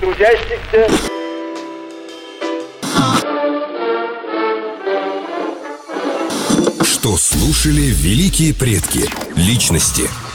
трудящихся. Что слушали великие предки? Личности –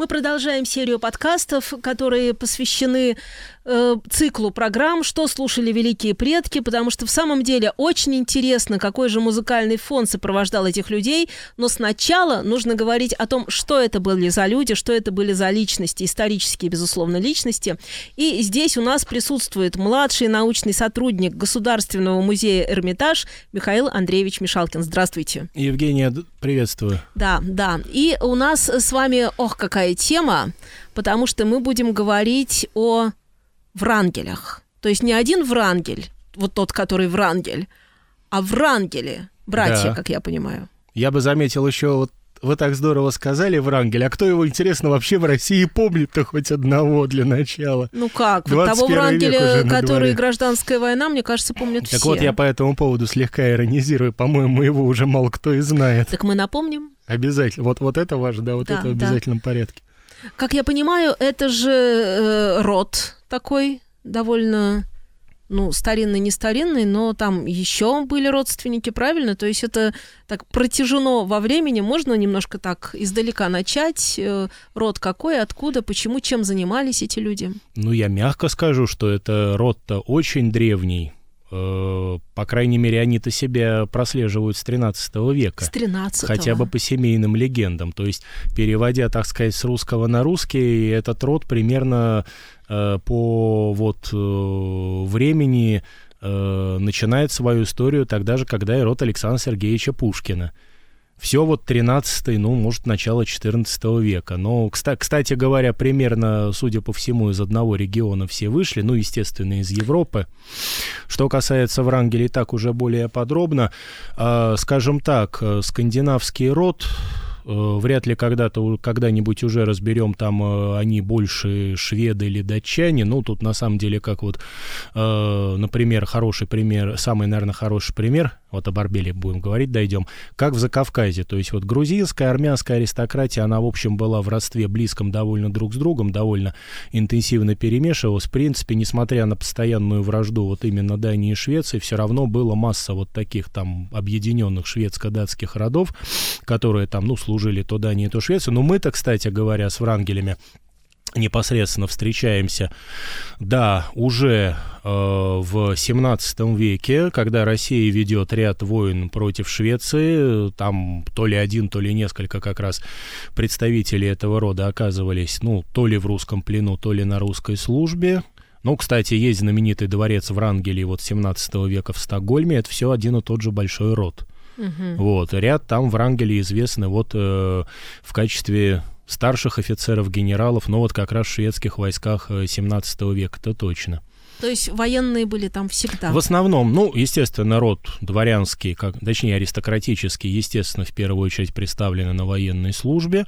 Мы продолжаем серию подкастов, которые посвящены э, циклу программ «Что слушали великие предки», потому что в самом деле очень интересно, какой же музыкальный фон сопровождал этих людей, но сначала нужно говорить о том, что это были за люди, что это были за личности, исторические, безусловно, личности. И здесь у нас присутствует младший научный сотрудник Государственного музея «Эрмитаж» Михаил Андреевич Мишалкин. Здравствуйте. Евгения, приветствую. Да, да. И у нас с вами, ох, какая интересная тема, потому что мы будем говорить о врангелях. То есть не один врангель, вот тот, который врангель, а врангели, братья, да. как я понимаю. Я бы заметил еще вот вы так здорово сказали, Врангель, а кто его, интересно, вообще в России помнит-то хоть одного для начала? Ну как, вот того Врангеля, который гражданская война, мне кажется, помнят так все. Так вот, я по этому поводу слегка иронизирую, по-моему, его уже мало кто и знает. Так мы напомним? Обязательно. Вот, вот это важно, да, вот да, это в обязательном да. порядке. Как я понимаю, это же э, род такой довольно ну, старинный, не старинный, но там еще были родственники, правильно? То есть это так протяжено во времени. Можно немножко так издалека начать? Э, род какой, откуда, почему, чем занимались эти люди? Ну, я мягко скажу, что это род-то очень древний. Э, по крайней мере, они-то себя прослеживают с 13 века. С 13 Хотя бы по семейным легендам. То есть, переводя, так сказать, с русского на русский, этот род примерно э, по вот э, времени э, начинает свою историю тогда же, когда и род Александра Сергеевича Пушкина. Все вот 13 ну, может, начало 14 века. Но, кстати говоря, примерно, судя по всему, из одного региона все вышли, ну, естественно, из Европы. Что касается Врангеля, так уже более подробно. А, скажем так, э, скандинавский род Э, вряд ли когда-то, когда-нибудь уже разберем, там э, они больше шведы или датчане. Ну, тут на самом деле, как вот, например, хороший пример, самый, наверное, хороший пример, вот о Барбеле будем говорить, дойдем, как в Закавказье. То есть вот грузинская, армянская аристократия, она, в общем, была в родстве близком довольно друг с другом, довольно интенсивно перемешивалась. В принципе, несмотря на постоянную вражду вот именно Дании и Швеции, все равно было масса вот таких там объединенных шведско-датских родов, которые там, ну, служили то Дании, то Швеции. Но мы-то, кстати говоря, с врангелями непосредственно встречаемся, да, уже э, в 17 веке, когда Россия ведет ряд войн против Швеции, там то ли один, то ли несколько как раз представителей этого рода оказывались, ну, то ли в русском плену, то ли на русской службе. Ну, кстати, есть знаменитый дворец в Рангеле вот 17 века в Стокгольме, это все один и тот же большой род. Угу. Вот, ряд там в Рангеле известны вот э, в качестве старших офицеров, генералов, но вот как раз в шведских войсках 17 э, века, это точно. То есть военные были там всегда? В основном, ну, естественно, род дворянский, как, точнее, аристократический, естественно, в первую очередь представлены на военной службе.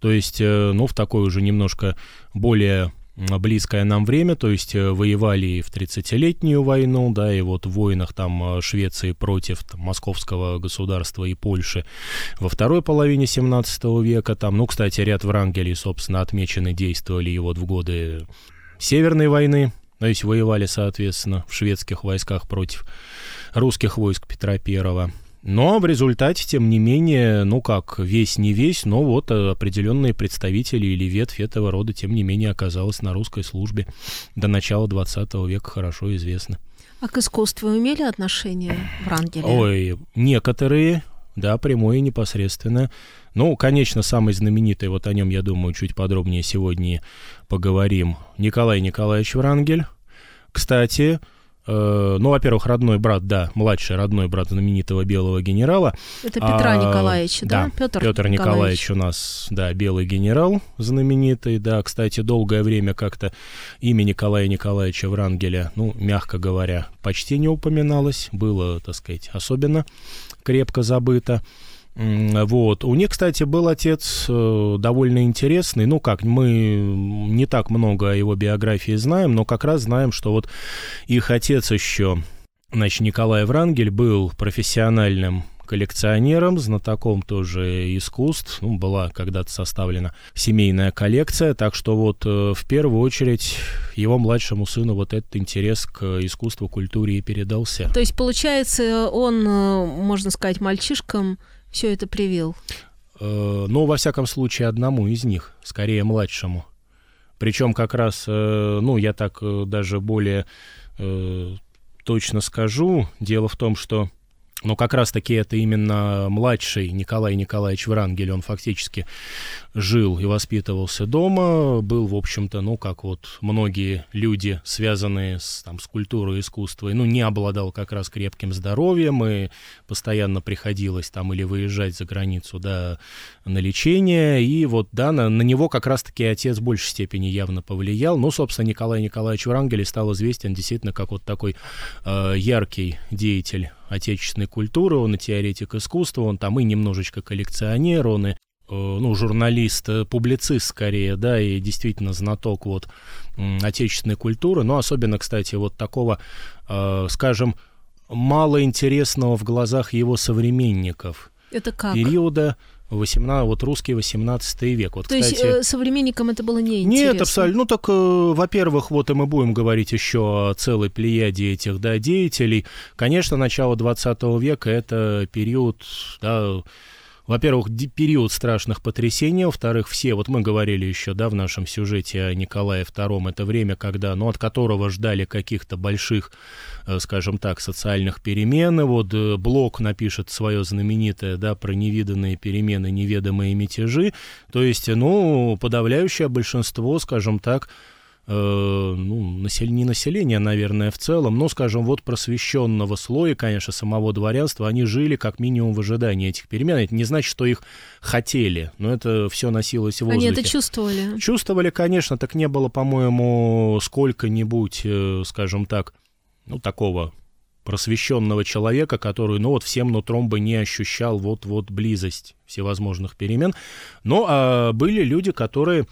То есть, э, ну, в такой уже немножко более близкое нам время, то есть э, воевали в 30-летнюю войну, да, и вот в войнах там э, Швеции против там, московского государства и Польши во второй половине 17 века, там, ну, кстати, ряд Врангелей, собственно, отмечены, действовали и вот в годы Северной войны, то есть воевали, соответственно, в шведских войсках против русских войск Петра Первого. Но в результате, тем не менее, ну как, весь не весь, но вот э, определенные представители или ветвь этого рода, тем не менее, оказалась на русской службе до начала 20 века хорошо известно. А к искусству имели отношение в Рангеле? Ой, некоторые, да, прямое и непосредственно. Ну, конечно, самый знаменитый, вот о нем, я думаю, чуть подробнее сегодня поговорим, Николай Николаевич Врангель. Кстати, ну, во-первых, родной брат, да, младший родной брат знаменитого белого генерала. Это Петра а, Николаевича, да? да? Петр, Петр Николаевич. Николаевич у нас, да, белый генерал знаменитый, да. Кстати, долгое время как-то имя Николая Николаевича Врангеля, ну, мягко говоря, почти не упоминалось. Было, так сказать, особенно крепко забыто. Вот. У них, кстати, был отец э, довольно интересный. Ну как, мы не так много о его биографии знаем, но как раз знаем, что вот их отец еще, значит, Николай Врангель был профессиональным коллекционером, знатоком тоже искусств. Ну, была когда-то составлена семейная коллекция, так что вот э, в первую очередь его младшему сыну вот этот интерес к искусству, культуре и передался. То есть, получается, он, э, можно сказать, мальчишкам все это привил? Э, ну, во всяком случае, одному из них, скорее младшему. Причем как раз, ну, я так даже более точно скажу. Дело в том, что но как раз-таки это именно младший Николай Николаевич Врангель, он фактически жил и воспитывался дома, был, в общем-то, ну, как вот многие люди, связанные с, там, с культурой, искусством, ну, не обладал как раз крепким здоровьем, и постоянно приходилось там или выезжать за границу, да, на лечение, и вот, да, на, на него как раз-таки отец в большей степени явно повлиял, ну, собственно, Николай Николаевич Врангель стал известен действительно как вот такой э, яркий деятель отечественной культуры, он и теоретик искусства, он там и немножечко коллекционер, он и Э, ну, журналист, э, публицист скорее, да, и действительно знаток вот отечественной культуры, но особенно, кстати, вот такого, э, скажем, малоинтересного в глазах его современников. Это как? Периода 18, вот русский 18 век. Вот, То кстати, есть современникам это было неинтересно? Нет, абсолютно. Ну так, э, во-первых, вот и мы будем говорить еще о целой плеяде этих да, деятелей. Конечно, начало 20 века это период да, во-первых, период страшных потрясений, во-вторых, все, вот мы говорили еще, да, в нашем сюжете о Николае II, это время, когда, ну, от которого ждали каких-то больших, э, скажем так, социальных перемен, и вот э, Блок напишет свое знаменитое, да, про невиданные перемены, неведомые мятежи, то есть, ну, подавляющее большинство, скажем так, э, ну, насел... не населения, наверное, в целом, но, скажем, вот просвещенного слоя, конечно, самого дворянства, они жили как минимум в ожидании этих перемен. Это не значит, что их хотели, но это все носилось в воздухе. Они это чувствовали? Чувствовали, конечно, так не было, по-моему, сколько-нибудь, э, скажем так, ну, такого просвещенного человека, который, ну вот, всем нутром бы не ощущал вот-вот близость всевозможных перемен. Но а, были люди, которые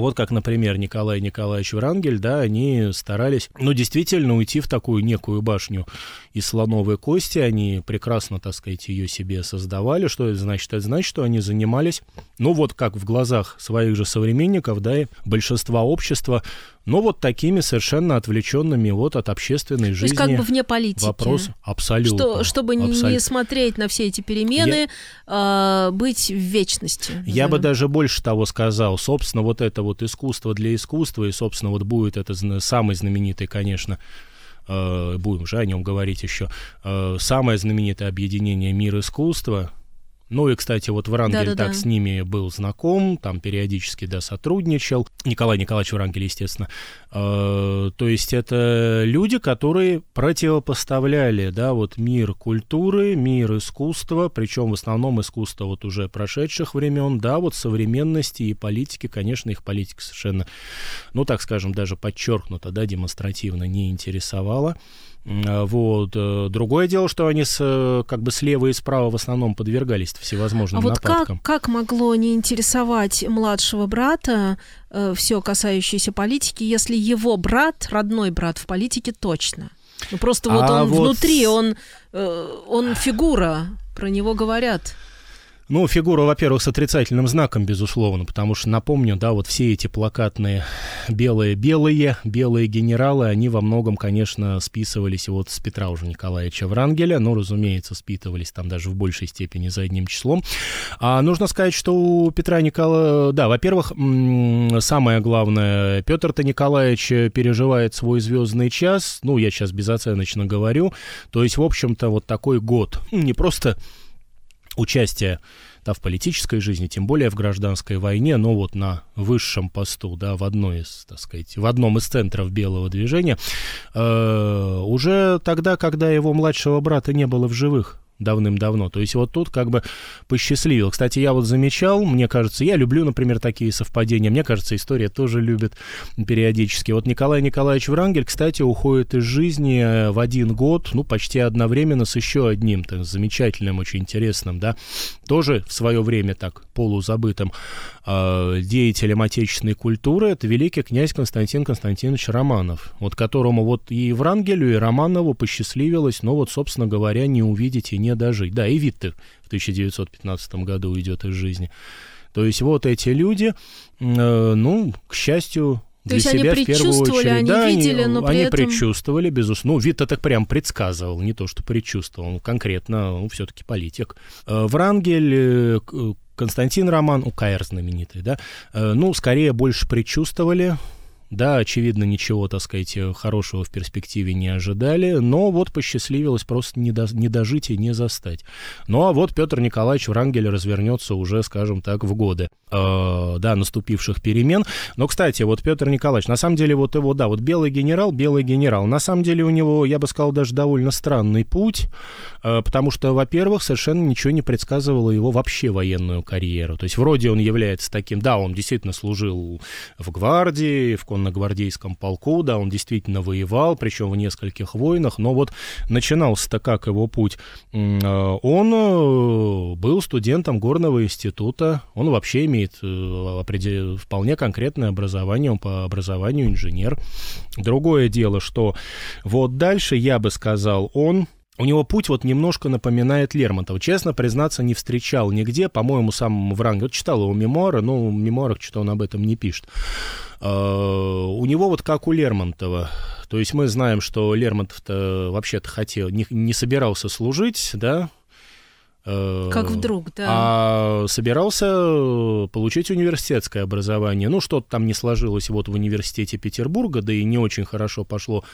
вот как, например, Николай Николаевич Врангель, да, они старались, ну, действительно уйти в такую некую башню из слоновой кости, они прекрасно, так сказать, ее себе создавали. Что это значит? Это значит, что они занимались, ну, вот как в глазах своих же современников, да, и большинства общества, но вот такими совершенно отвлеченными вот от общественной жизни. То есть как бы вне политики. Вопрос абсолютно. Что, чтобы абсолютно. не смотреть на все эти перемены, Я... э, быть в вечности. Я да. бы даже больше того сказал. Собственно, вот это вот искусство для искусства, и, собственно, вот будет это самый знаменитый, конечно, будем же о нем говорить еще, э, самое знаменитое объединение мир искусства, ну и, кстати, вот Врангель да, да, так с ними был знаком, там периодически, да, сотрудничал. Николай Николаевич Врангель, естественно. Э, то есть это люди, которые противопоставляли, да, вот мир культуры, мир искусства, причем в основном искусство вот уже прошедших времен, да, вот современности и политики, конечно, их политика совершенно, ну, так скажем, даже подчеркнуто, да, демонстративно не интересовала. А, вот. Э, другое дело, что они с, э, как бы слева и справа в основном подвергались всевозможным а вот нападкам. Как, как могло не интересовать младшего брата э, все касающееся политики, если его брат, родной брат в политике точно? Ну просто вот а он вот... внутри, он, э, он фигура, про него говорят. Ну, фигура, во-первых, с отрицательным знаком, безусловно, потому что, напомню, да, вот все эти плакатные белые-белые, белые генералы, они во многом, конечно, списывались вот с Петра уже Николаевича Врангеля, но, разумеется, спитывались там даже в большей степени за одним числом. А нужно сказать, что у Петра Николаевича, да, во-первых, самое главное, Петр-то Николаевич переживает свой звездный час, ну, я сейчас безоценочно говорю, то есть, в общем-то, вот такой год, не просто участие да, в политической жизни, тем более в гражданской войне, но вот на высшем посту, да, в одной из, так сказать, в одном из центров белого движения, э, уже тогда, когда его младшего брата не было в живых, давным-давно. То есть вот тут как бы посчастливил. Кстати, я вот замечал, мне кажется, я люблю, например, такие совпадения. Мне кажется, история тоже любит периодически. Вот Николай Николаевич Врангель, кстати, уходит из жизни э, в один год, ну, почти одновременно с еще одним, так, замечательным, очень интересным, да, тоже в свое время так полузабытым э, деятелем отечественной культуры, это великий князь Константин Константинович Романов, вот которому вот и Врангелю, и Романову посчастливилось, но вот, собственно говоря, не увидеть и не не дожить. Да, и Витте в 1915 году уйдет из жизни. То есть вот эти люди, э, ну, к счастью, то есть себя они в первую очередь. Они да, видели, они, но при они этом... предчувствовали, безусловно. Ну, Витте так прям предсказывал, не то что предчувствовал, он конкретно, ну, все-таки политик. Э, Врангель, э, Константин Роман, УКР знаменитый, да, ну, скорее больше предчувствовали, да, очевидно, ничего, так сказать, хорошего в перспективе не ожидали, но вот посчастливилось просто не, до, не дожить и не застать. Ну а вот Петр Николаевич Врангель развернется уже, скажем так, в годы э, да, наступивших перемен. Но, кстати, вот Петр Николаевич, на самом деле вот его, да, вот белый генерал, белый генерал, на самом деле у него, я бы сказал, даже довольно странный путь, э, потому что, во-первых, совершенно ничего не предсказывало его вообще военную карьеру. То есть вроде он является таким, да, он действительно служил в гвардии, в конногвардейском полку, да, он действительно воевал, причем в нескольких войнах, но вот начинался-то как его путь? Э, он э, был студентом горного института, он вообще имеет э, вполне конкретное образование, он по образованию инженер. Другое дело, что вот дальше, я бы сказал, он у него путь вот немножко напоминает Лермонтова. Честно признаться, не встречал нигде, по-моему, сам Вранг. Вот читал его мемуары, но в мемуарах что-то он об этом не пишет. А, у него вот как у Лермонтова. То есть мы знаем, что Лермонтов-то вообще-то хотел, не, не собирался служить, да, как вдруг, да. А собирался э, получить университетское образование. Ну, что-то там не сложилось вот в университете Петербурга, да и не очень хорошо пошло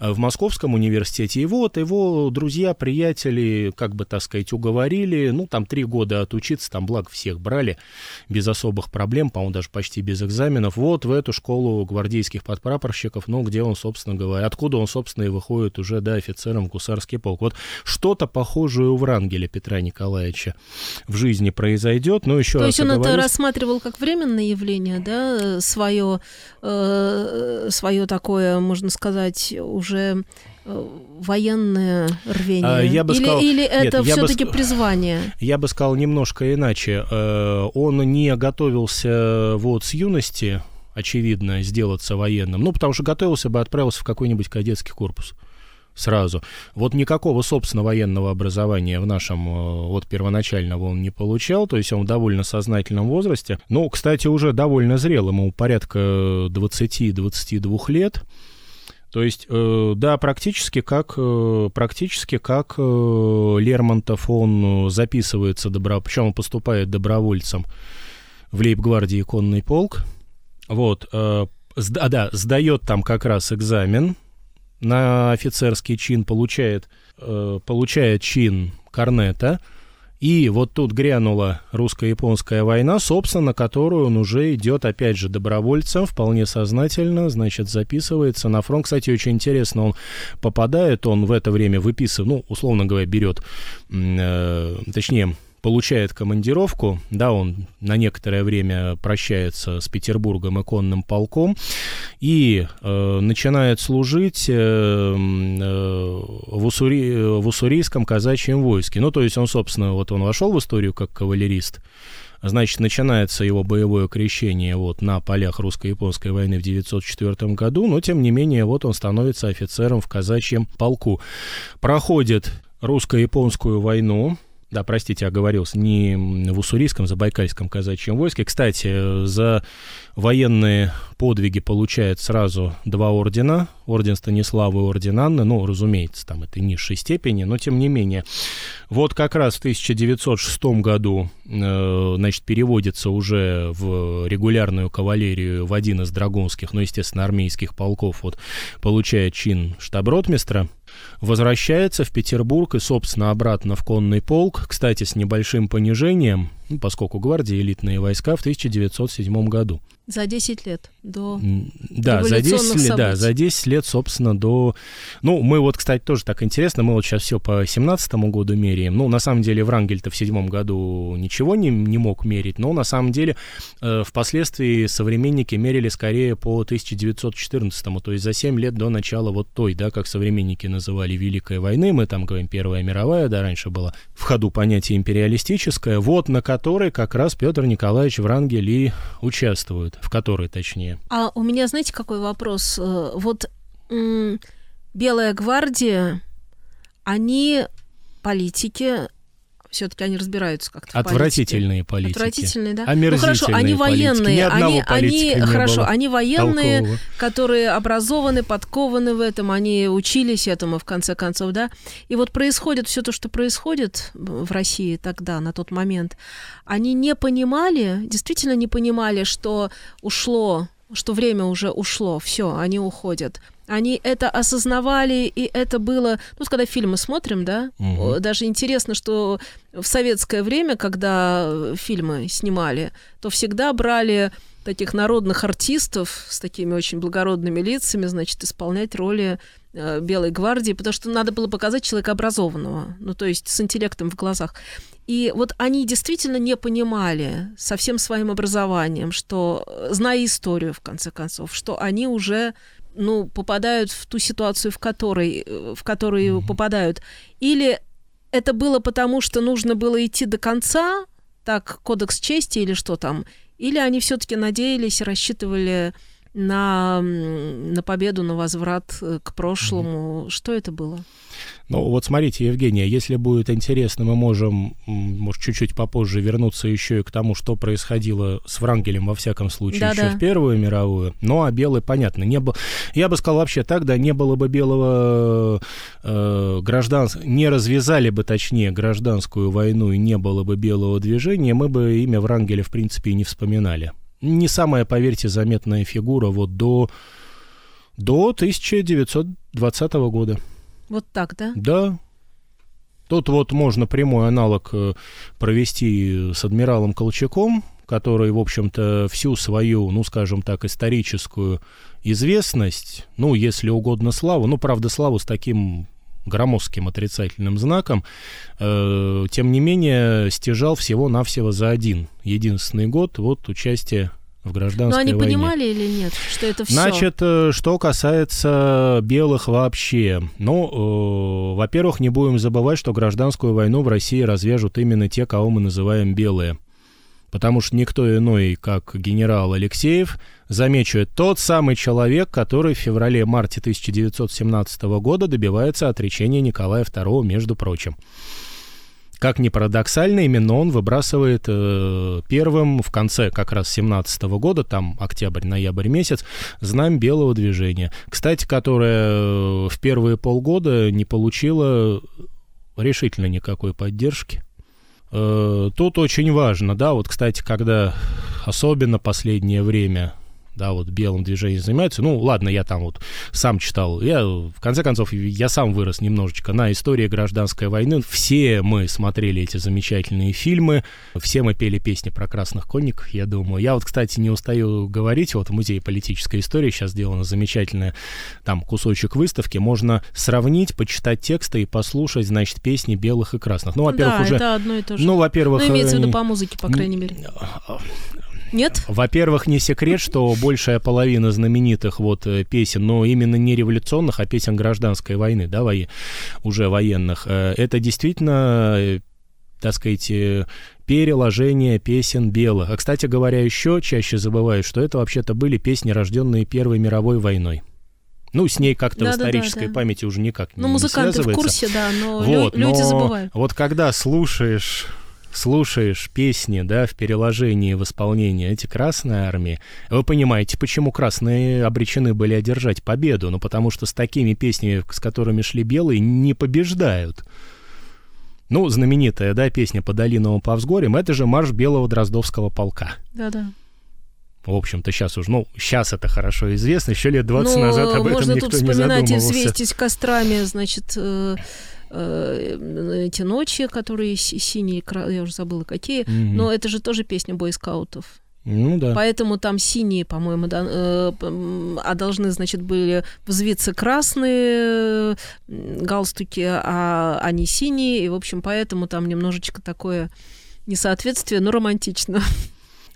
э, в Московском университете. И вот его друзья, приятели, как бы, так сказать, уговорили, ну, там три года отучиться, там, благо, всех брали без особых проблем, по-моему, даже почти без экзаменов. Вот в эту школу гвардейских подпрапорщиков, ну, где он, собственно говоря, откуда он, собственно, и выходит уже, да, офицером в гусарский полк. Вот что-то похожее у Врангеля Петра Николаевича Николаевича в жизни произойдет. Но еще То раз есть он оговорюсь... это рассматривал как временное явление, да, свое, э, свое такое, можно сказать, уже э, военное рвение? А, я бы или, сказал, или это нет, все-таки бы, призвание? Я бы сказал немножко иначе. Э, он не готовился вот с юности, очевидно, сделаться военным. Ну, потому что готовился бы, отправился в какой-нибудь кадетский корпус сразу. Вот никакого, собственно, военного образования в нашем, э, вот первоначального он не получал, то есть он в довольно сознательном возрасте. Ну, кстати, уже довольно зрелым, ему порядка 20-22 лет. То есть, э, да, практически как, э, практически как Лермонтов, он записывается, добро, причем он поступает добровольцем в лейб-гвардии конный полк. Вот, а, да, сдает там как раз экзамен, на офицерский чин получает, э, получает чин корнета, и вот тут грянула русско-японская война, собственно, которую он уже идет, опять же, добровольцем, вполне сознательно, значит, записывается на фронт. Кстати, очень интересно, он попадает, он в это время выписывает, ну, условно говоря, берет, э, точнее, получает командировку, да, он на некоторое время прощается с Петербургом и конным полком и э, начинает служить э, э, в, Уссури, в уссурийском казачьем войске. Ну, то есть он, собственно, вот он вошел в историю как кавалерист, Значит, начинается его боевое крещение вот на полях русско-японской войны в 1904 году, но тем не менее вот он становится офицером в казачьем полку. Проходит русско-японскую войну, да, простите, оговорился, не в Уссурийском, Забайкальском казачьем войске. Кстати, за военные подвиги получает сразу два ордена. Орден Станислава и орден Анны. Ну, разумеется, там это низшей степени, но тем не менее. Вот как раз в 1906 году, э, значит, переводится уже в регулярную кавалерию в один из драгунских, ну, естественно, армейских полков. Вот получает чин штаб-ротмистра возвращается в Петербург и, собственно, обратно в конный полк, кстати, с небольшим понижением, ну, поскольку гвардия элитные войска в 1907 году. За 10 лет до да, за 10 лет, да, за 10 лет, собственно, до... Ну, мы вот, кстати, тоже так интересно, мы вот сейчас все по 17 году меряем. Ну, на самом деле, Врангель-то в седьмом году ничего не, не мог мерить, но на самом деле э, впоследствии современники мерили скорее по 1914, то есть за 7 лет до начала вот той, да, как современники называли Великой войны, мы там говорим Первая мировая, да, раньше было в ходу понятие империалистическое, вот на которой как раз Петр Николаевич Врангель и участвует, в которой точнее. А у меня, знаете, какой вопрос? Э, вот Белая гвардия, они политики все-таки они разбираются как-то. Отвратительные политики. Отвратительные, да. Ну хорошо, они военные. Ни они, они хорошо, они военные, толкового. которые образованы, подкованы в этом, они учились этому в конце концов, да. И вот происходит все то, что происходит в России тогда, на тот момент. Они не понимали, действительно не понимали, что ушло, что время уже ушло, все, они уходят. Они это осознавали, и это было... Ну, когда фильмы смотрим, да, Мгм. даже интересно, что в советское время, когда фильмы снимали, то всегда брали таких народных артистов с такими очень благородными лицами, значит, исполнять роли э, Белой гвардии, потому что надо было показать человека образованного, ну, то есть с интеллектом в глазах. И вот они действительно не понимали со всем своим образованием, что, э, зная историю, в конце концов, что они уже ну, попадают в ту ситуацию, в которой, э, в которую попадают. Или это было потому, что нужно было идти до конца, так, кодекс чести или что там, или они все-таки надеялись рассчитывали на, на победу, на возврат э, к прошлому. Что это было? Ну, вот смотрите, Евгения, если будет интересно, мы можем, может, чуть-чуть попозже вернуться еще и к тому, что происходило с Врангелем, во всяком случае, Да-да. еще в Первую мировую. Ну, а белый, понятно, не было... Я бы сказал вообще так, да, не было бы белого э, гражданства... Не развязали бы, точнее, гражданскую войну и не было бы белого движения, мы бы имя Врангеля, в принципе, и не вспоминали. Не самая, поверьте, заметная фигура вот до, до 1920 года. Вот так, да? Да. Тут вот можно прямой аналог э, провести с адмиралом Колчаком, который, в общем-то, всю свою, ну, скажем так, историческую известность, ну, если угодно, славу, ну, правда, славу с таким громоздким отрицательным знаком, э, тем не менее, стяжал всего-навсего за один единственный год вот участие в гражданской Но они войне. понимали или нет, что это все? Значит, э, что касается белых вообще, ну, э, во-первых, не будем забывать, что гражданскую войну в России развяжут именно те, кого мы называем белые. Потому что никто иной, как генерал Алексеев, замечу, тот самый человек, который в феврале-марте 1917 года добивается отречения Николая II, между прочим. Как ни парадоксально, именно он выбрасывает э, первым в конце как раз 17 года, там октябрь-ноябрь месяц, знамя белого движения. Кстати, которое э, в первые полгода не получило решительно никакой поддержки. Э, тут очень важно, да, вот, кстати, когда особенно последнее время да, вот белым движением занимаются. Ну, ладно, я там вот сам читал. Я, в конце концов, я сам вырос немножечко на истории гражданской войны. Все мы смотрели эти замечательные фильмы, все мы пели песни про красных конников, я думаю. Я вот, кстати, не устаю говорить, вот в Музее политической истории сейчас сделано замечательное там кусочек выставки, можно сравнить, почитать тексты и послушать, значит, песни белых и красных. Ну, во-первых, да, уже... это одно и то же. Ну, во-первых... Ну, имеется в виду э, по музыке, по крайней мере. Нет? Во-первых, не секрет, что большая половина знаменитых вот э, песен, но именно не революционных, а песен гражданской войны, да, во- уже военных, э, это действительно, э, так сказать, переложение песен белых. А, кстати говоря, еще чаще забывают, что это вообще-то были песни, рожденные Первой мировой войной. Ну, с ней как-то в Да-да-да, исторической да. памяти уже никак не Ну, музыканты в связывается. курсе, да, но лю- Вот, люди но забывают. Вот когда слушаешь слушаешь песни, да, в переложении, в исполнении эти Красной Армии, вы понимаете, почему красные обречены были одержать победу. Ну, потому что с такими песнями, с которыми шли белые, не побеждают. Ну, знаменитая, да, песня «По долиновым повзгорьям» — это же марш белого Дроздовского полка. Да-да. В общем-то, сейчас уже, ну, сейчас это хорошо известно, еще лет 20 Ну, назад об этом можно никто тут не вспоминать и задумывался. «Взвестись кострами», значит, э, э, эти ночи, которые си- синие, я уже забыла какие, Мгм. но это же тоже песня бойскаутов. Ну да. Поэтому там синие, по-моему, да, э, а должны, значит, были взвиться красные галстуки, а они синие, и, в общем, поэтому там немножечко такое несоответствие, но романтично.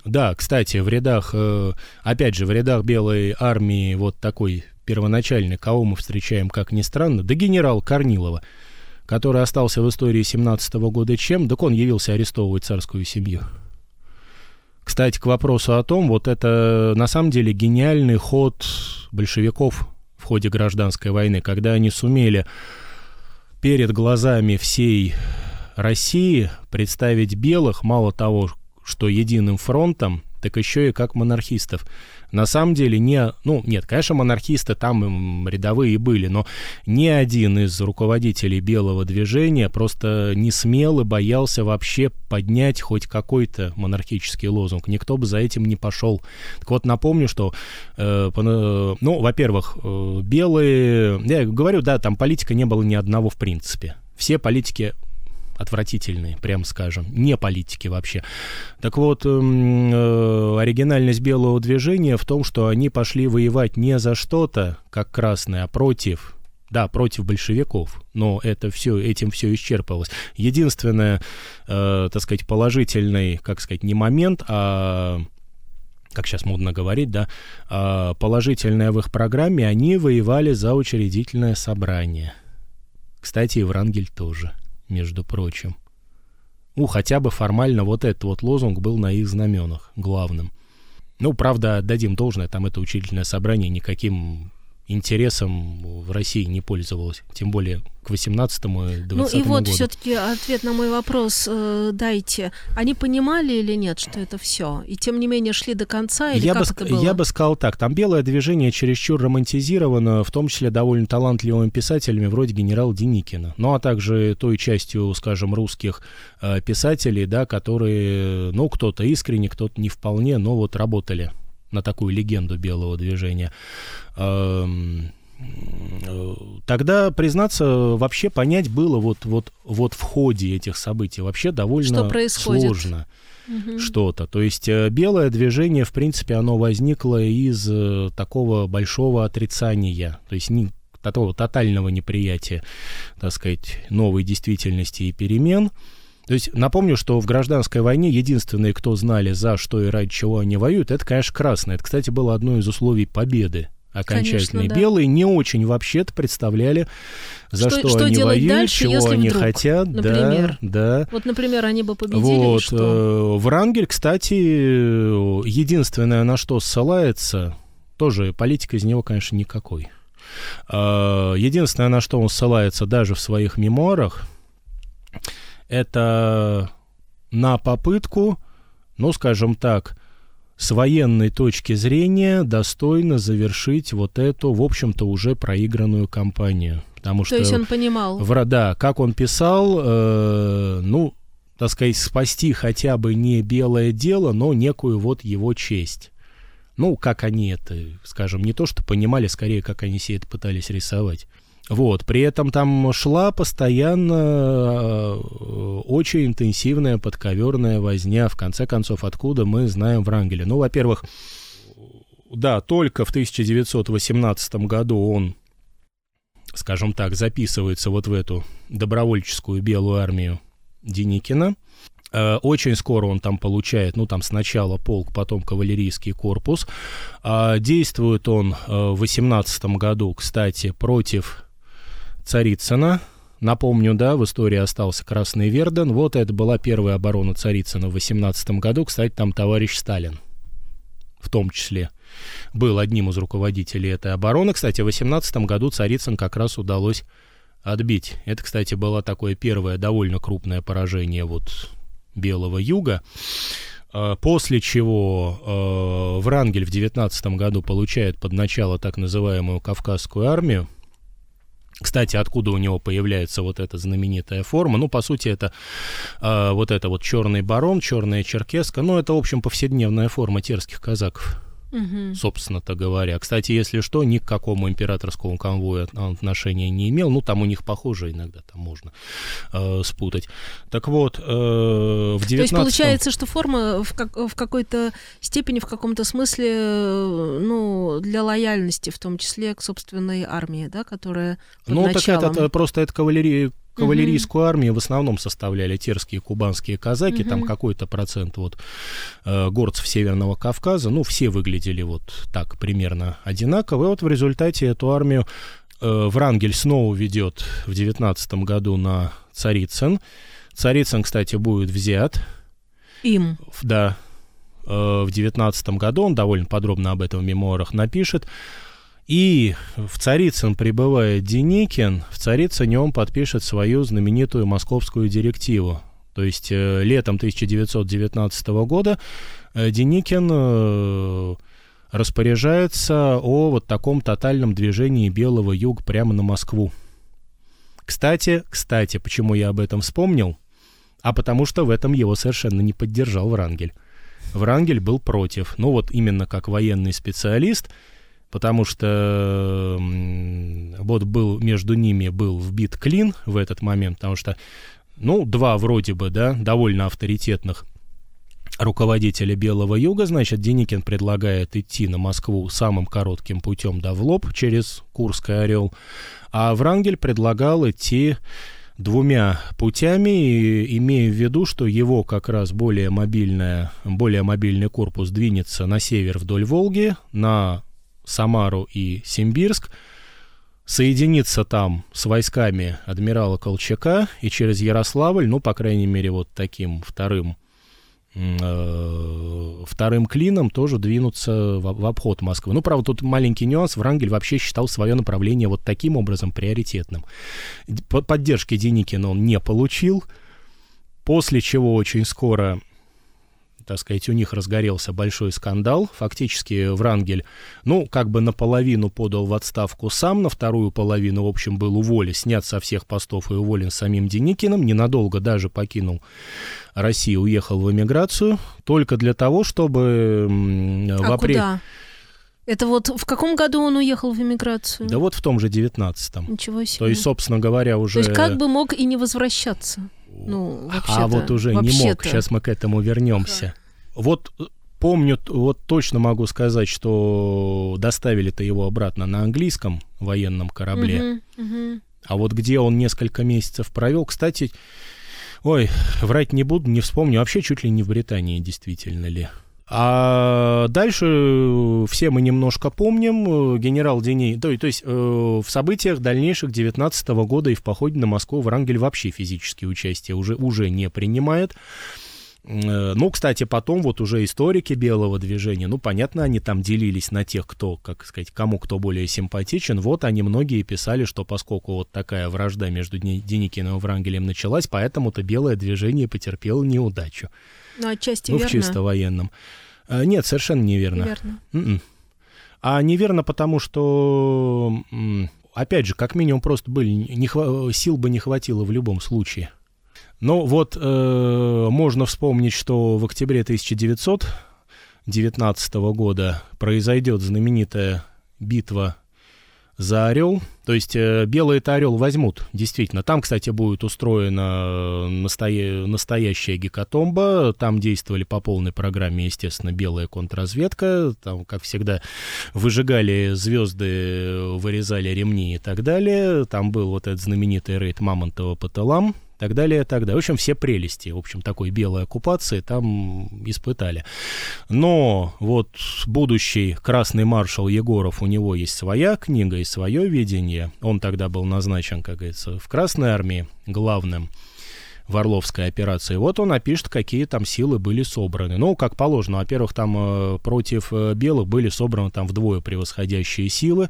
Да, кстати, в рядах, э, опять же, в рядах Белой армии вот такой первоначальный, кого мы встречаем, как ни странно, да генерал Корнилова, который остался в истории 17 года чем, так он явился арестовывать царскую семью. Кстати, к вопросу о том, вот это на самом деле гениальный ход большевиков в ходе гражданской войны, когда они сумели перед глазами всей России представить белых мало того, что единым фронтом, так еще и как монархистов. На самом деле не... Ну, нет, конечно, монархисты там рядовые были, но ни один из руководителей белого движения просто не смел и боялся вообще поднять хоть какой-то монархический лозунг. Никто бы за этим не пошел. Так вот, напомню, что, э, ну, во-первых, э, белые... Я говорю, да, там политика не было ни одного в принципе. Все политики отвратительные, прям скажем, не политики вообще. Так вот, эм, э, оригинальность белого движения в том, что они пошли воевать не за что-то, как красные, а против да, против большевиков, но это все, этим все исчерпалось. Единственное, э, так сказать, положительный, как сказать, не момент, а как сейчас модно говорить, да, а положительное в их программе, они воевали за учредительное собрание. Кстати, и Врангель тоже между прочим. Ну, хотя бы формально вот этот вот лозунг был на их знаменах главным. Ну, правда, дадим должное, там это учительное собрание никаким интересом в России не пользовалось, тем более к 18-му и 20 Ну и вот году. все-таки ответ на мой вопрос э, дайте. Они понимали или нет, что это все? И тем не менее шли до конца или я как бы, это было? Я бы сказал так, там белое движение чересчур романтизировано, в том числе довольно талантливыми писателями вроде генерала Деникина, ну а также той частью, скажем, русских э, писателей, да, которые, ну кто-то искренне, кто-то не вполне, но вот работали на такую легенду белого движения. Эм, тогда, признаться, вообще понять было вот, вот, вот в ходе этих событий вообще довольно Что происходит? сложно угу. что-то. То есть э, белое движение, в принципе, оно возникло из э, такого большого отрицания, то есть не такого тотального неприятия, так сказать, новой действительности и перемен. То есть напомню, что в гражданской войне единственные, кто знали, за что и ради чего они воюют, это, конечно, красные. Это, кстати, было одно из условий победы окончательной. Конечно, да. Белые не очень вообще-то представляли, за что, что, что они воюют, дальше, чего они вдруг, хотят. Например. Да, да. Вот, например, они бы победили вот, что? Э, Врангель, кстати, единственное, на что ссылается, тоже политика из него, конечно, никакой. Э, единственное, на что он ссылается даже в своих мемуарах, это на попытку, ну, скажем так, с военной точки зрения достойно завершить вот эту, в общем-то, уже проигранную кампанию. Потому То что есть он понимал. В, да, как он писал, э, ну, так сказать, спасти хотя бы не белое дело, но некую вот его честь. Ну, как они это, скажем, не то, что понимали, скорее, как они себе это пытались рисовать. Вот, при этом там шла постоянно э, очень интенсивная подковерная возня. В конце концов, откуда мы знаем Врангеля? Ну, во-первых, да, только в 1918 году он, скажем так, записывается вот в эту добровольческую белую армию Деникина. Э, очень скоро он там получает, ну, там сначала полк, потом кавалерийский корпус. А действует он э, в 18 году, кстати, против Царицына. Напомню, да, в истории остался Красный Верден. Вот это была первая оборона Царицына в 18 году. Кстати, там товарищ Сталин в том числе был одним из руководителей этой обороны. Кстати, в 18 году Царицын как раз удалось отбить. Это, кстати, было такое первое довольно крупное поражение вот Белого Юга. А, после чего э, Врангель в 19 году получает под начало так называемую Кавказскую армию, кстати, откуда у него появляется вот эта знаменитая форма? Ну, по сути, это э, вот это вот черный барон, черная черкеска. Ну, это, в общем, повседневная форма терских казаков. Угу. Собственно-то говоря. Кстати, если что, ни к какому императорскому конвою отношения не имел. Ну, там у них похоже иногда, там можно э, спутать. Так вот, э, в 19 То есть получается, что форма в, как, в какой-то степени, в каком-то смысле, э, ну, для лояльности, в том числе к собственной армии, да, которая Ну, началом... так это просто это кавалерия Кавалерийскую угу. армию в основном составляли терские кубанские казаки, угу. там какой-то процент вот э, горцев Северного Кавказа, ну, все выглядели вот так примерно одинаково, и вот в результате эту армию э, Врангель снова ведет в девятнадцатом году на Царицын. Царицын, кстати, будет взят. Им? Да, э, в девятнадцатом году, он довольно подробно об этом в мемуарах напишет. И в Царицын прибывает Деникин, в Царицыне он подпишет свою знаменитую московскую директиву. То есть э, летом 1919 года э, Деникин э, распоряжается о вот таком тотальном движении Белого Юга прямо на Москву. Кстати, кстати, почему я об этом вспомнил? А потому что в этом его совершенно не поддержал Врангель. Врангель был против. Ну вот именно как военный специалист – потому что вот был между ними был вбит клин в этот момент, потому что, ну, два вроде бы, да, довольно авторитетных руководителя Белого Юга, значит, Деникин предлагает идти на Москву самым коротким путем да в лоб через Курский Орел, а Врангель предлагал идти двумя путями, имея в виду, что его как раз более, мобильная, более мобильный корпус двинется на север вдоль Волги, на Самару и Симбирск, соединиться там с войсками адмирала Колчака и через Ярославль, ну, по крайней мере, вот таким вторым э, вторым клином тоже двинуться в, в обход Москвы. Ну, правда, тут маленький нюанс. Врангель вообще считал свое направление вот таким образом приоритетным. Поддержки Деникина он не получил, после чего очень скоро так сказать, у них разгорелся большой скандал. Фактически Врангель, ну, как бы наполовину подал в отставку сам, на вторую половину, в общем, был уволен, снят со всех постов и уволен самим Деникиным, ненадолго даже покинул Россию, уехал в эмиграцию, только для того, чтобы а в апреле... Это вот в каком году он уехал в эмиграцию? Да вот в том же девятнадцатом. Ничего себе. То есть, собственно говоря, уже... То есть как бы мог и не возвращаться? Ну, а вот уже не мог. Сейчас мы к этому вернемся. Вот э, помню, вот точно могу сказать, что доставили-то его обратно на английском военном корабле. Uh-huh, uh-huh. А вот где он несколько месяцев провел, кстати, ой, врать не буду, не вспомню, вообще чуть ли не в Британии, действительно ли. А дальше все мы немножко помним. Э, генерал Деней, то, то есть э, в событиях дальнейших 19 года и в походе на Москву Врангель вообще физически участие уже, уже не принимает. Ну, кстати, потом вот уже историки белого движения, ну, понятно, они там делились на тех, кто, как сказать, кому кто более симпатичен. Вот они многие писали, что поскольку вот такая вражда между Деникиным и Врангелем началась, поэтому-то белое движение потерпело неудачу. Ну, отчасти ну, верно. в чисто военном. А, нет, совершенно неверно. Неверно. М-м. А неверно потому, что, опять же, как минимум просто были, не хва- сил бы не хватило в любом случае. Ну вот э, можно вспомнить, что в октябре 1919 года произойдет знаменитая битва за Орел. То есть э, белый это Орел возьмут, действительно. Там, кстати, будет устроена настоя... настоящая гекатомба. Там действовали по полной программе, естественно, белая контрразведка. Там, как всегда, выжигали звезды, вырезали ремни и так далее. Там был вот этот знаменитый рейд Мамонтова по тылам так далее, так далее. В общем, все прелести, в общем, такой белой оккупации там испытали. Но вот будущий красный маршал Егоров, у него есть своя книга и свое видение. Он тогда был назначен, как говорится, в Красной армии главным в Орловской операции. Вот он опишет, какие там силы были собраны. Ну, как положено, во-первых, там э, против э, белых были собраны там вдвое превосходящие силы.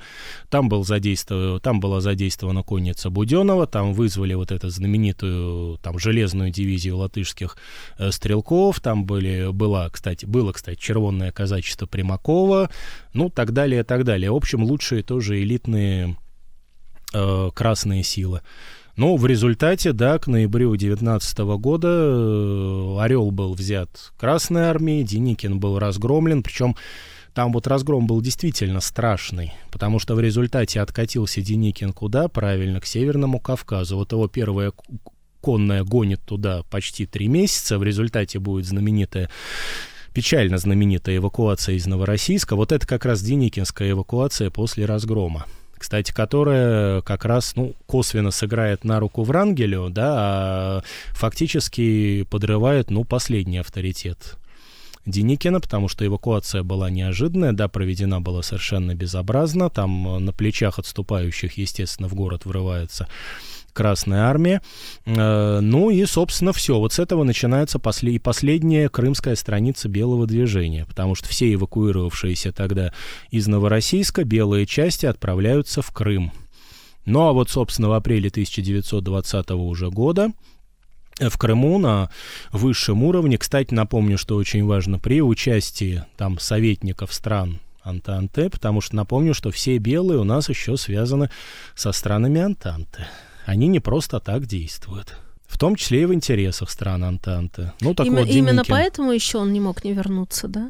Там, был задействован, там была задействована конница Буденова, там вызвали вот эту знаменитую там железную дивизию латышских э, стрелков, там были, была, кстати, было, кстати, червонное казачество Примакова, ну, так далее, так далее. В общем, лучшие тоже элитные э, красные силы. Ну, в результате, да, к ноябрю 19 года э, Орел был взят Красной армией, Деникин был разгромлен, причем там вот разгром был действительно страшный, потому что в результате откатился Деникин куда? Правильно, к Северному Кавказу. Вот его первая конная гонит туда почти три месяца, в результате будет знаменитая печально знаменитая эвакуация из Новороссийска. Вот это как раз Деникинская эвакуация после разгрома кстати, которая как раз, ну, косвенно сыграет на руку Врангелю, да, а фактически подрывает, ну, последний авторитет Деникина, потому что эвакуация была неожиданная, да, проведена была совершенно безобразно, там на плечах отступающих, естественно, в город врывается Красная Армия. Э, ну и, собственно, все. Вот с этого начинается после... и последняя крымская страница белого движения, потому что все эвакуировавшиеся тогда из Новороссийска белые части отправляются в Крым. Ну а вот, собственно, в апреле 1920 уже года в Крыму на высшем уровне, кстати, напомню, что очень важно, при участии там советников стран Антанты, потому что напомню, что все белые у нас еще связаны со странами Антанты. Они не просто так действуют. В том числе и в интересах стран Антанты. Ну, так Им, вот, именно поэтому еще он не мог не вернуться, да?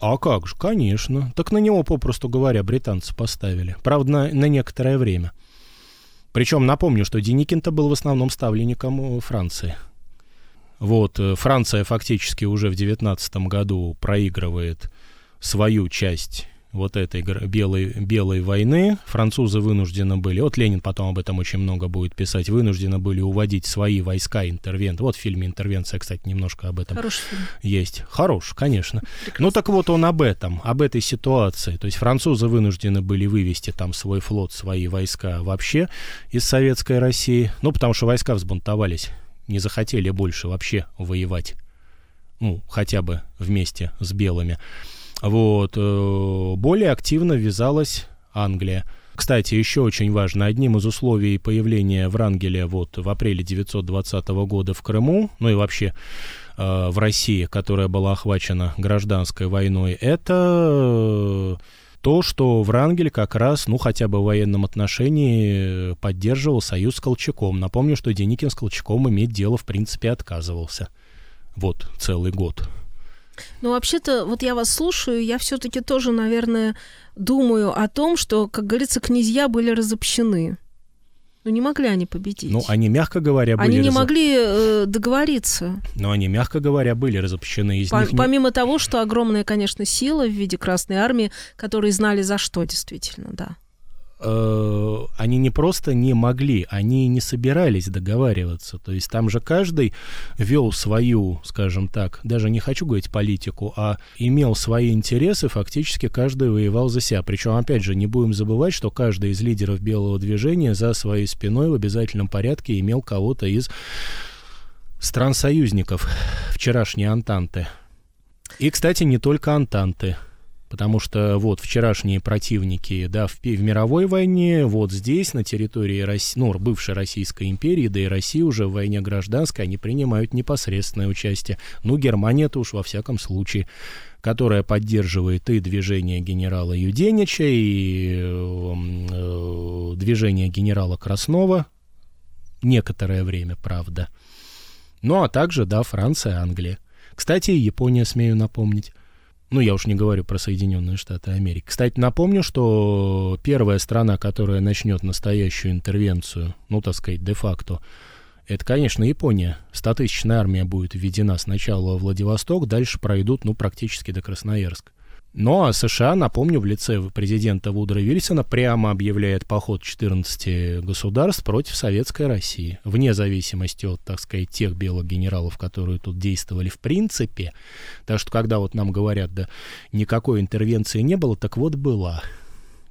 А как же, конечно. Так на него, попросту говоря, британцы поставили. Правда, на, на некоторое время. Причем напомню, что Деникин-то был в основном ставленником Франции. Вот, э, Франция фактически уже в 19 году проигрывает свою часть вот этой белой, белой войны. Французы вынуждены были, вот Ленин потом об этом очень много будет писать, вынуждены были уводить свои войска интервент. Вот в фильме «Интервенция», кстати, немножко об этом Хороший фильм. есть. Хорош, конечно. Прекрасно. Ну так вот он об этом, об этой ситуации. То есть французы вынуждены были вывести там свой флот, свои войска вообще из Советской России. Ну потому что войска взбунтовались, не захотели больше вообще воевать. Ну, хотя бы вместе с белыми. Вот. Э, более активно ввязалась Англия. Кстати, еще очень важно, одним из условий появления Врангеля вот в апреле 1920 года в Крыму, ну и вообще э, в России, которая была охвачена гражданской войной, это то, что Врангель как раз, ну, хотя бы в военном отношении поддерживал союз с Колчаком. Напомню, что Деникин с Колчаком иметь дело, в принципе, отказывался. Вот, целый год. Ну, вообще-то, вот я вас слушаю, я все-таки тоже, наверное, думаю о том, что, как говорится, князья были разобщены. Ну, не могли они победить. Ну, они, мягко говоря, были... Они не раз... могли э, договориться. Но они, мягко говоря, были разобщены. Из По- них помимо того, что огромная, конечно, сила в виде Красной Армии, которые знали за что, действительно, да. Э, они не просто не могли, они не собирались договариваться. То есть там же каждый вел свою, скажем так, даже не хочу говорить политику, а имел свои интересы, фактически каждый воевал за себя. Причем, опять же, не будем забывать, что каждый из лидеров белого движения за своей спиной в обязательном порядке имел кого-то из стран-союзников вчерашней Антанты. И, кстати, не только Антанты потому что вот вчерашние противники, да, в, в мировой войне, вот здесь, на территории России, ну, бывшей Российской империи, да и России уже в войне гражданской, они принимают непосредственное участие. Ну, Германия-то уж во всяком случае которая поддерживает и движение генерала Юденича, и э, э, движение генерала Краснова, некоторое время, правда. Ну, а также, да, Франция, Англия. Кстати, Япония, смею напомнить. Ну, я уж не говорю про Соединенные Штаты Америки. Кстати, напомню, что первая страна, которая начнет настоящую интервенцию, ну, так сказать, де-факто, это, конечно, Япония. Стотысячная армия будет введена сначала во Владивосток, дальше пройдут, ну, практически до Красноярска. А США, напомню, в лице президента Вудра Вильсона прямо объявляет поход 14 государств против Советской России, вне зависимости от, так сказать, тех белых генералов, которые тут действовали в принципе. Так что когда вот нам говорят, да, никакой интервенции не было, так вот была.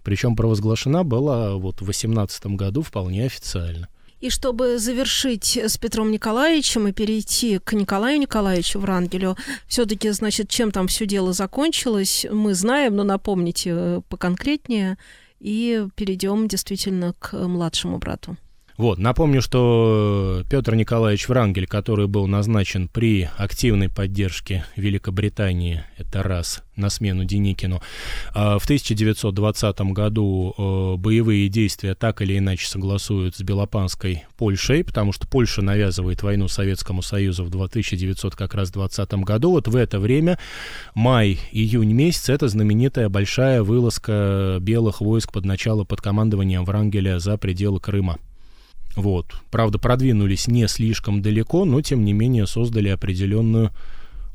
Причем провозглашена была вот в 18 году вполне официально. И чтобы завершить с Петром Николаевичем и перейти к Николаю Николаевичу Врангелю, все-таки, значит, чем там все дело закончилось, мы знаем, но напомните э, поконкретнее, и перейдем действительно к младшему брату. Вот, напомню, что Петр Николаевич Врангель, который был назначен при активной поддержке Великобритании, это раз, на смену Деникину, а, в 1920 году э, боевые действия так или иначе согласуют с Белопанской Польшей, потому что Польша навязывает войну Советскому Союзу в 1900 как раз 20 году. Вот в это время, май-июнь месяц, это знаменитая большая вылазка белых войск под начало под командованием Врангеля за пределы Крыма. Вот. Правда, продвинулись не слишком далеко, но тем не менее создали определенную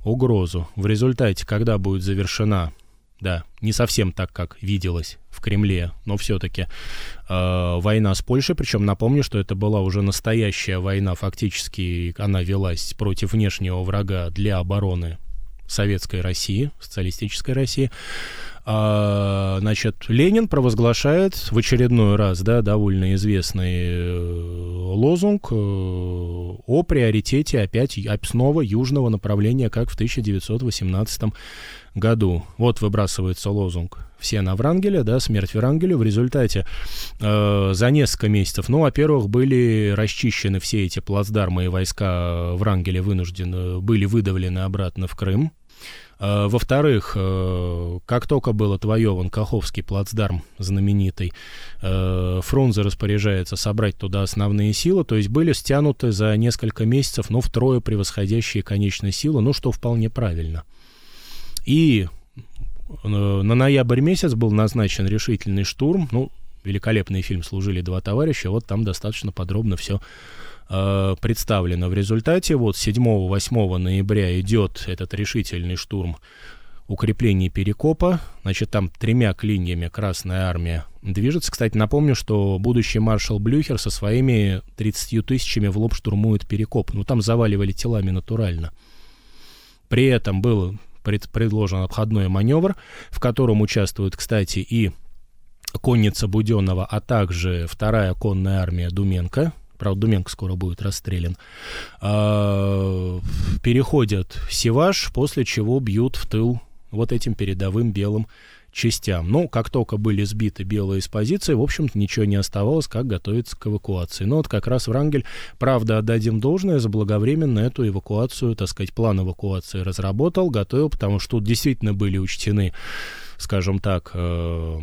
угрозу. В результате, когда будет завершена, да, не совсем так, как виделось в Кремле, но все-таки э, война с Польшей, причем напомню, что это была уже настоящая война, фактически она велась против внешнего врага для обороны советской России, социалистической России, А, значит, Ленин провозглашает в очередной раз, да, довольно известный э, лозунг э, о приоритете опять снова южного направления, как в 1918 году. Вот выбрасывается лозунг «Все на Врангеля», да, «Смерть Врангелю». В результате э, за несколько месяцев, ну, во-первых, были расчищены все эти плацдармы и войска Врангеля вынуждены, были выдавлены обратно в Крым. Э, во-вторых, э, как только был отвоеван Каховский плацдарм знаменитый, э, Фрунзе распоряжается собрать туда основные силы, то есть были стянуты за несколько месяцев, ну, втрое превосходящие конечные силы, ну, что вполне правильно. И на ноябрь месяц был назначен решительный штурм, ну, великолепный фильм «Служили два товарища», вот там достаточно подробно все э, представлено. В результате вот 7-8 ноября идет этот решительный штурм укреплений Перекопа. Значит, там тремя клиньями Красная Армия движется. Кстати, напомню, что будущий маршал Блюхер со своими 30 тысячами в лоб штурмует Перекоп. Ну, там заваливали телами натурально. При этом был пред, предложен обходной маневр, в котором участвуют, кстати, и конница Буденного, а также вторая конная армия Думенко, правда, Думенко скоро будет расстрелян, а, переходят Севаш, после чего бьют в тыл вот этим передовым белым частям. Ну, как только были сбиты белые из позиции, в общем-то, ничего не оставалось, как готовиться к эвакуации. Но вот как раз Врангель, правда, отдадим должное, заблаговременно эту эвакуацию, так сказать, план эвакуации разработал, готовил, потому что тут действительно были учтены, скажем так, э-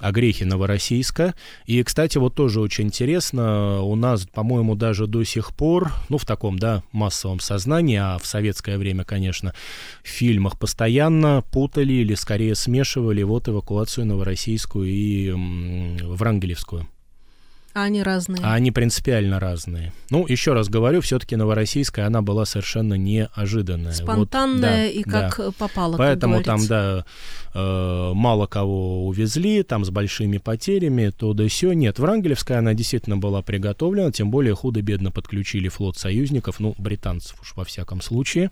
о грехе Новороссийска. И, кстати, вот тоже очень интересно, у нас, по-моему, даже до сих пор, ну, в таком, да, массовом сознании, а в советское время, конечно, в фильмах постоянно путали или, скорее, смешивали вот эвакуацию Новороссийскую и Врангелевскую. А они разные. А они принципиально разные. Ну, еще раз говорю, все-таки новороссийская, она была совершенно неожиданная. Спонтанная вот, да, и как да. попало, Поэтому как там, да, э, мало кого увезли, там с большими потерями, то да все. Нет, Врангелевская, она действительно была приготовлена, тем более худо-бедно подключили флот союзников, ну, британцев уж во всяком случае.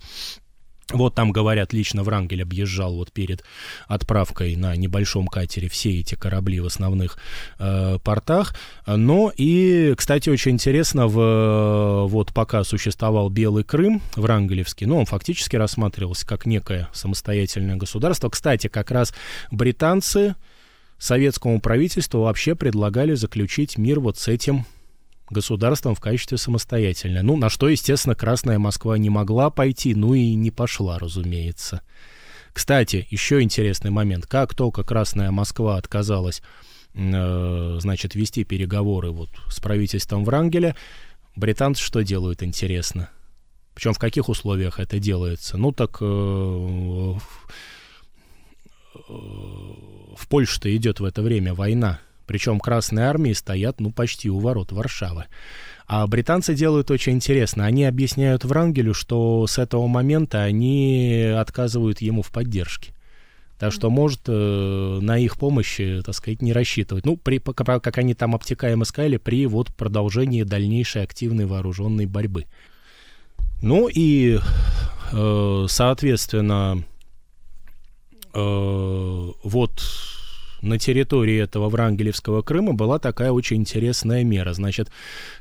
Вот там, говорят, лично Врангель объезжал вот перед отправкой на небольшом катере все эти корабли в основных э, портах. Но и, кстати, очень интересно, в, вот пока существовал Белый Крым, Врангелевский, ну, он фактически рассматривался как некое самостоятельное государство. Кстати, как раз британцы советскому правительству вообще предлагали заключить мир вот с этим государством в качестве самостоятельной. Ну, на что, естественно, Красная Москва не могла пойти, ну и не пошла, разумеется. Кстати, еще интересный момент. Как только Красная Москва отказалась, э, значит, вести переговоры вот с правительством Врангеля, британцы что делают, интересно? Причем в каких условиях это делается? Ну, так... Э, в Польше-то идет в это время война причем красные армии стоят, ну, почти у ворот Варшавы. А британцы делают очень интересно. Они объясняют Врангелю, что с этого момента они отказывают ему в поддержке. Так что может э, на их помощь, так сказать, не рассчитывать. Ну, при, как они там обтекаемо сказали, при вот продолжении дальнейшей активной вооруженной борьбы. Ну и, э, соответственно, э, вот на территории этого Врангелевского Крыма была такая очень интересная мера. Значит,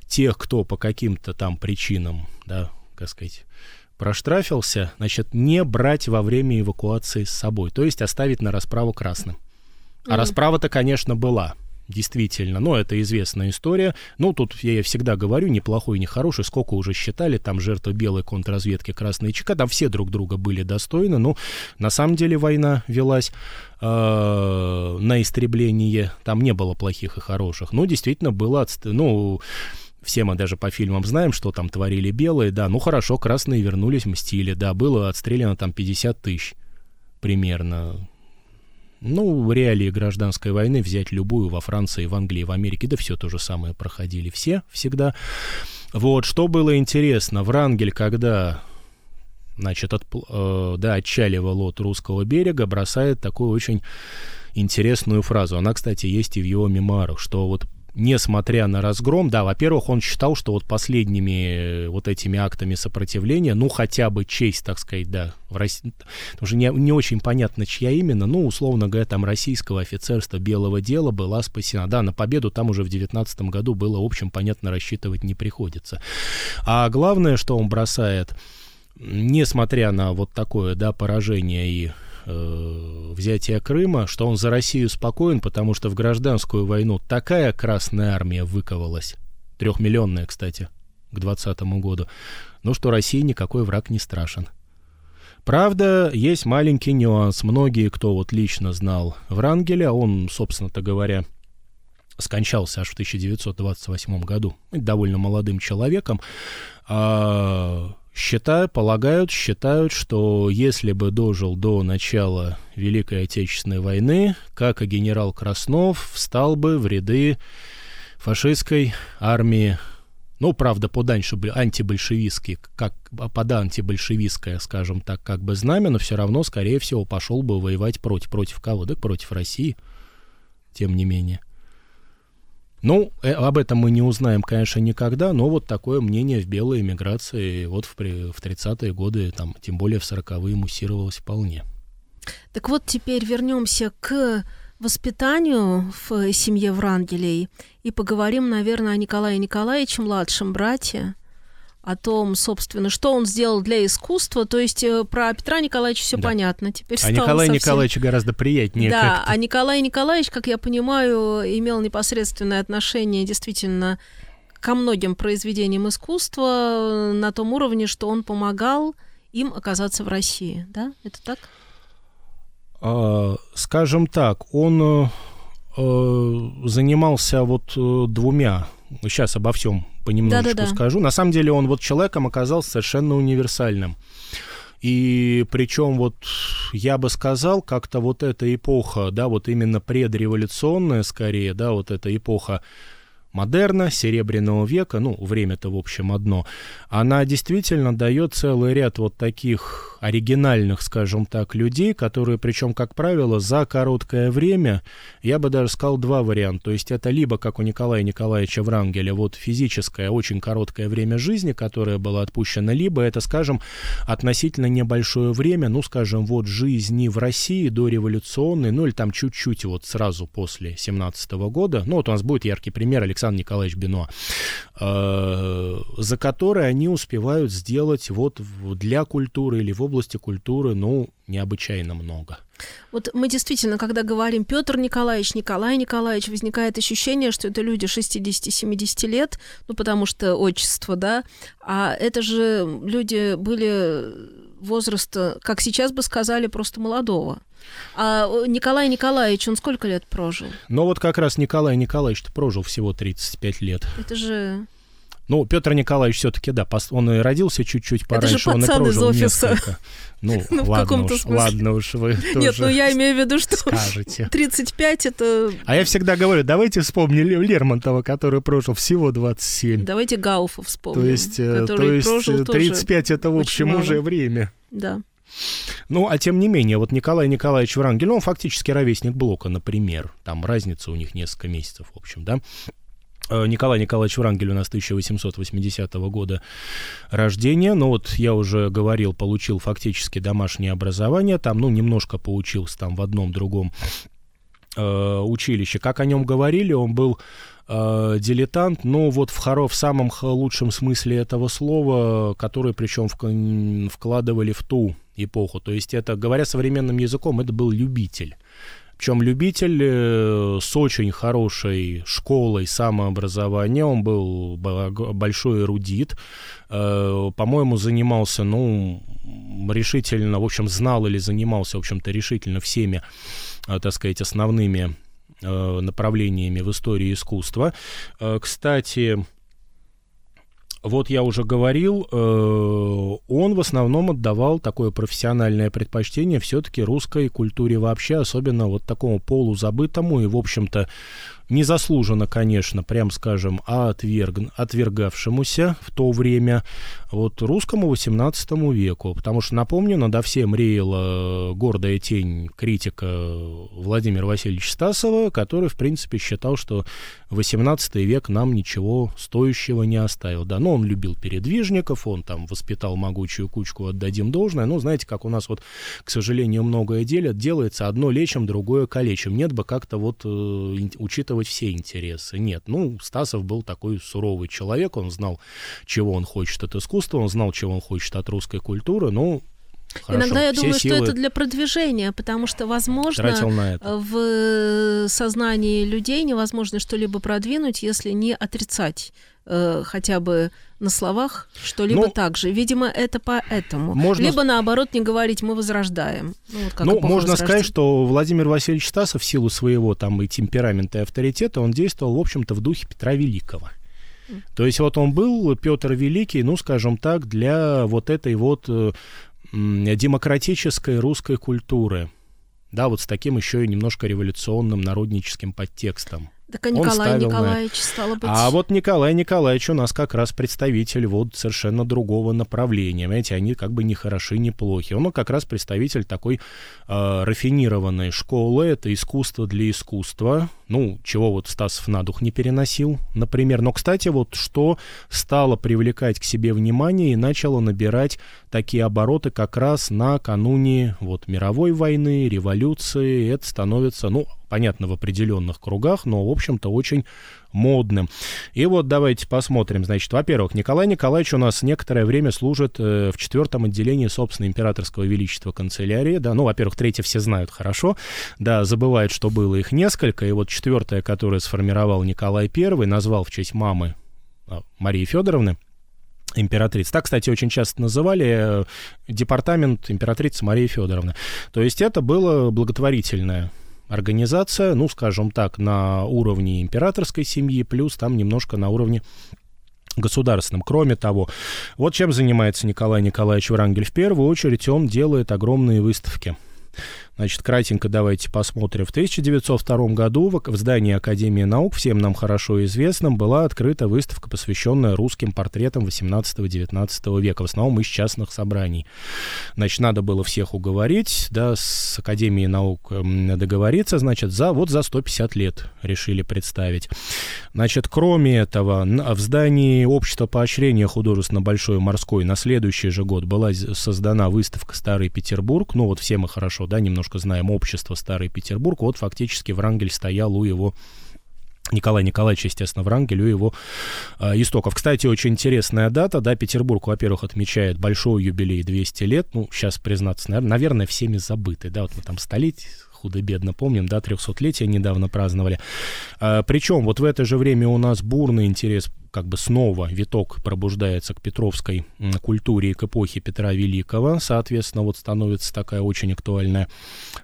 тех, кто по каким-то там причинам, да, как сказать, проштрафился, значит, не брать во время эвакуации с собой, то есть оставить на расправу красным. А mm. расправа-то, конечно, была действительно, но это известная история. Ну, тут я всегда говорю, неплохой, не хороший, сколько уже считали, там жертвы белой контрразведки, красные ЧК, там все друг друга были достойны, но на самом деле война велась э, на истребление, там не было плохих и хороших, но действительно было, ну, все мы даже по фильмам знаем, что там творили белые, да, ну хорошо, красные вернулись, мстили, да, было отстреляно там 50 тысяч примерно, ну, в реалии гражданской войны взять любую во Франции, в Англии, в Америке, да все то же самое проходили все всегда. Вот, что было интересно, Врангель, когда значит, от, э, да, отчаливал от русского берега, бросает такую очень интересную фразу. Она, кстати, есть и в его мемуарах, что вот несмотря на разгром, да, во-первых, он считал, что вот последними э, вот этими актами сопротивления, ну, хотя бы честь, так сказать, да, в России, уже не, не очень понятно, чья именно, ну, условно говоря, там российского офицерства белого дела была спасена. Да, на победу там уже в 19 году было, в общем, понятно, рассчитывать не приходится. А главное, что он бросает, несмотря на вот такое, да, поражение и э, взятия Крыма, что он за Россию спокоен, потому что в гражданскую войну такая Красная Армия выковалась, трехмиллионная, кстати, к 20 году, ну что России никакой враг не страшен. Правда, есть маленький нюанс. Многие, кто вот лично знал Врангеля, он, собственно-то говоря, скончался аж в 1928 году, довольно молодым человеком, а считают, полагают, считают, что если бы дожил до начала Великой Отечественной войны, как и генерал Краснов, встал бы в ряды фашистской армии ну, правда, под антибольшевистский, как под антибольшевистское, скажем так, как бы знамя, но все равно, скорее всего, пошел бы воевать против. Против кого? Да против России, тем не менее. Ну, э, об этом мы не узнаем, конечно, никогда, но вот такое мнение в белой эмиграции вот в, в 30-е годы, там, тем более в 40-е муссировалось вполне. Так вот, теперь вернемся к воспитанию в семье Врангелей и поговорим, наверное, о Николае Николаевиче, младшем брате, о том, собственно, что он сделал для искусства. То есть э, про Петра Николаевича все да. понятно. Теперь а Николай совсем... Николаевич гораздо приятнее. Да, а Николай Николаевич, как я понимаю, имел непосредственное отношение действительно ко многим произведениям искусства на том уровне, что он помогал им оказаться в России. Да, это так? А, скажем так, он э, занимался вот э, двумя, сейчас обо всем понемножечку Да-да-да. скажу. На самом деле он вот человеком оказался совершенно универсальным. И причем вот я бы сказал, как-то вот эта эпоха, да, вот именно предреволюционная скорее, да, вот эта эпоха модерна, серебряного века, ну, время-то, в общем, одно, она действительно дает целый ряд вот таких оригинальных, скажем так, людей, которые, причем, как правило, за короткое время, я бы даже сказал два варианта. То есть это либо, как у Николая Николаевича Врангеля, вот физическое, очень короткое время жизни, которое было отпущено, либо это, скажем, относительно небольшое время, ну, скажем, вот жизни в России до революционной, ну, или там чуть-чуть вот сразу после 17 года, ну, вот у нас будет яркий пример Александр Николаевич Бенуа, э, за который они успевают сделать вот для культуры или в области культуры, ну, необычайно много. Вот мы действительно, когда говорим Петр Николаевич, Николай Николаевич, возникает ощущение, что это люди 60-70 лет, ну, потому что отчество, да, а это же люди были возраста, как сейчас бы сказали, просто молодого. А Николай Николаевич, он сколько лет прожил? Ну вот как раз Николай Николаевич прожил всего 35 лет. Это же ну, Петр Николаевич все-таки, да, он и родился чуть-чуть пораньше, Это же он и прожил из офиса. несколько. Ну, ну ладно, уж, смысле. ладно уж, вы Нет, ну я имею в виду, что скажете. 35 это... А я всегда говорю, давайте вспомним Лермонтова, который прожил всего 27. Давайте Гауфа вспомним, То есть, э, то есть 35 это, в общем, мало. уже время. Да. Ну, а тем не менее, вот Николай Николаевич Врангель, ну, он фактически ровесник Блока, например. Там разница у них несколько месяцев, в общем, да. Э, Николай Николаевич Врангель у нас 1880 года рождения, но вот я уже говорил, получил фактически домашнее образование, там, ну, немножко поучился там в одном другом э, училище. Как о нем говорили, он был э, дилетант, но вот в, хоро, в самом лучшем смысле этого слова, который причем вкладывали в ту эпоху. То есть это, говоря современным языком, это был любитель. Причем любитель э, с очень хорошей школой самообразования, он был большой эрудит, э, по-моему, занимался, ну, решительно, в общем, знал или занимался, в общем-то, решительно всеми, э, так сказать, основными направлениями в истории искусства. Кстати, вот я уже говорил, э, он в основном отдавал такое профессиональное предпочтение все-таки русской культуре вообще, особенно вот такому полузабытому и, в общем-то, незаслуженно, конечно, прям скажем, а отверг, отвергавшемуся в то время вот русскому 18 веку. Потому что, напомню, надо всем реяла гордая тень критика Владимира Васильевича Стасова, который, в принципе, считал, что 18 век нам ничего стоящего не оставил. Да, но он любил передвижников, он там воспитал могучую кучку, отдадим должное. Но знаете, как у нас вот, к сожалению, многое делят, делается одно лечим, другое калечим. Нет бы как-то вот э, учитывать все интересы. Нет, ну, Стасов был такой суровый человек, он знал, чего он хочет от искусства, он знал, чего он хочет от русской культуры, ну, Хорошо. Иногда я Все думаю, что это для продвижения, потому что, возможно, в сознании людей невозможно что-либо продвинуть, если не отрицать э, хотя бы на словах что-либо ну, так же. Видимо, это поэтому. Можно... Либо наоборот не говорить, мы возрождаем. Ну, вот ну можно сказать, что Владимир Васильевич Стасов в силу своего там и темперамента, и авторитета, он действовал, в общем-то, в духе Петра Великого. То есть вот он был Петр Великий, ну, скажем так, для вот этой вот э, демократической русской культуры. Да, вот с таким еще и немножко революционным народническим подтекстом. Так а Николай Николаевич, на... стало быть... А вот Николай Николаевич у нас как раз представитель вот совершенно другого направления. Понимаете, они как бы не хороши, не плохи. Он как раз представитель такой э, рафинированной школы. Это искусство для искусства. Ну, чего вот Стасов на дух не переносил, например. Но, кстати, вот что стало привлекать к себе внимание и начало набирать такие обороты как раз накануне вот мировой войны, революции. Это становится, ну, понятно, в определенных кругах, но, в общем-то, очень модным. И вот давайте посмотрим. Значит, во-первых, Николай Николаевич у нас некоторое время служит э, в четвертом отделении, собственно, императорского величества канцелярии. Да, ну, во-первых, третье все знают хорошо. Да, забывают, что было их несколько. И вот четвертое, которое сформировал Николай I, назвал в честь мамы а, Марии Федоровны, императриц. Так, кстати, очень часто называли э, департамент императрицы Марии Федоровны. То есть это было благотворительное организация, ну, скажем так, на уровне императорской семьи, плюс там немножко на уровне государственном. Кроме того, вот чем занимается Николай Николаевич Врангель. В первую очередь он делает огромные выставки. Значит, кратенько давайте посмотрим. В 1902 году в здании Академии наук, всем нам хорошо известном, была открыта выставка, посвященная русским портретам 18-19 века, в основном из частных собраний. Значит, надо было всех уговорить, да, с Академией наук договориться, значит, за, вот за 150 лет решили представить. Значит, кроме этого, в здании Общества поощрения художественно Большой морской на следующий же год была создана выставка «Старый Петербург». Ну, вот все мы хорошо, да, немножко немножко знаем общество Старый Петербург, вот фактически Врангель стоял у его Николай Николаевич, естественно, Врангель, у его э, истоков. Кстати, очень интересная дата, да, Петербург, во-первых, отмечает большой юбилей 200 лет, ну, сейчас признаться, наверное, всеми забытый, да, вот мы там столетие, худо-бедно помним, да, 300-летие недавно праздновали. А, причем вот в это же время у нас бурный интерес как бы снова виток пробуждается к петровской культуре и к эпохе Петра Великого. Соответственно, вот становится такая очень актуальная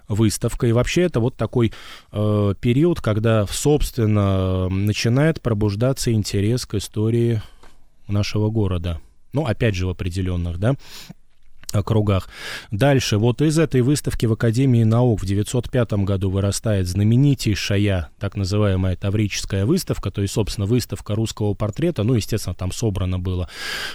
выставка. И вообще это вот такой э, период, когда, собственно, начинает пробуждаться интерес к истории нашего города. Ну, опять же, в определенных, да, округах. Дальше, вот из этой выставки в Академии наук в 905 году вырастает знаменитейшая так называемая Таврическая выставка, то есть, собственно, выставка русского портрета. Ну, естественно, там собрано было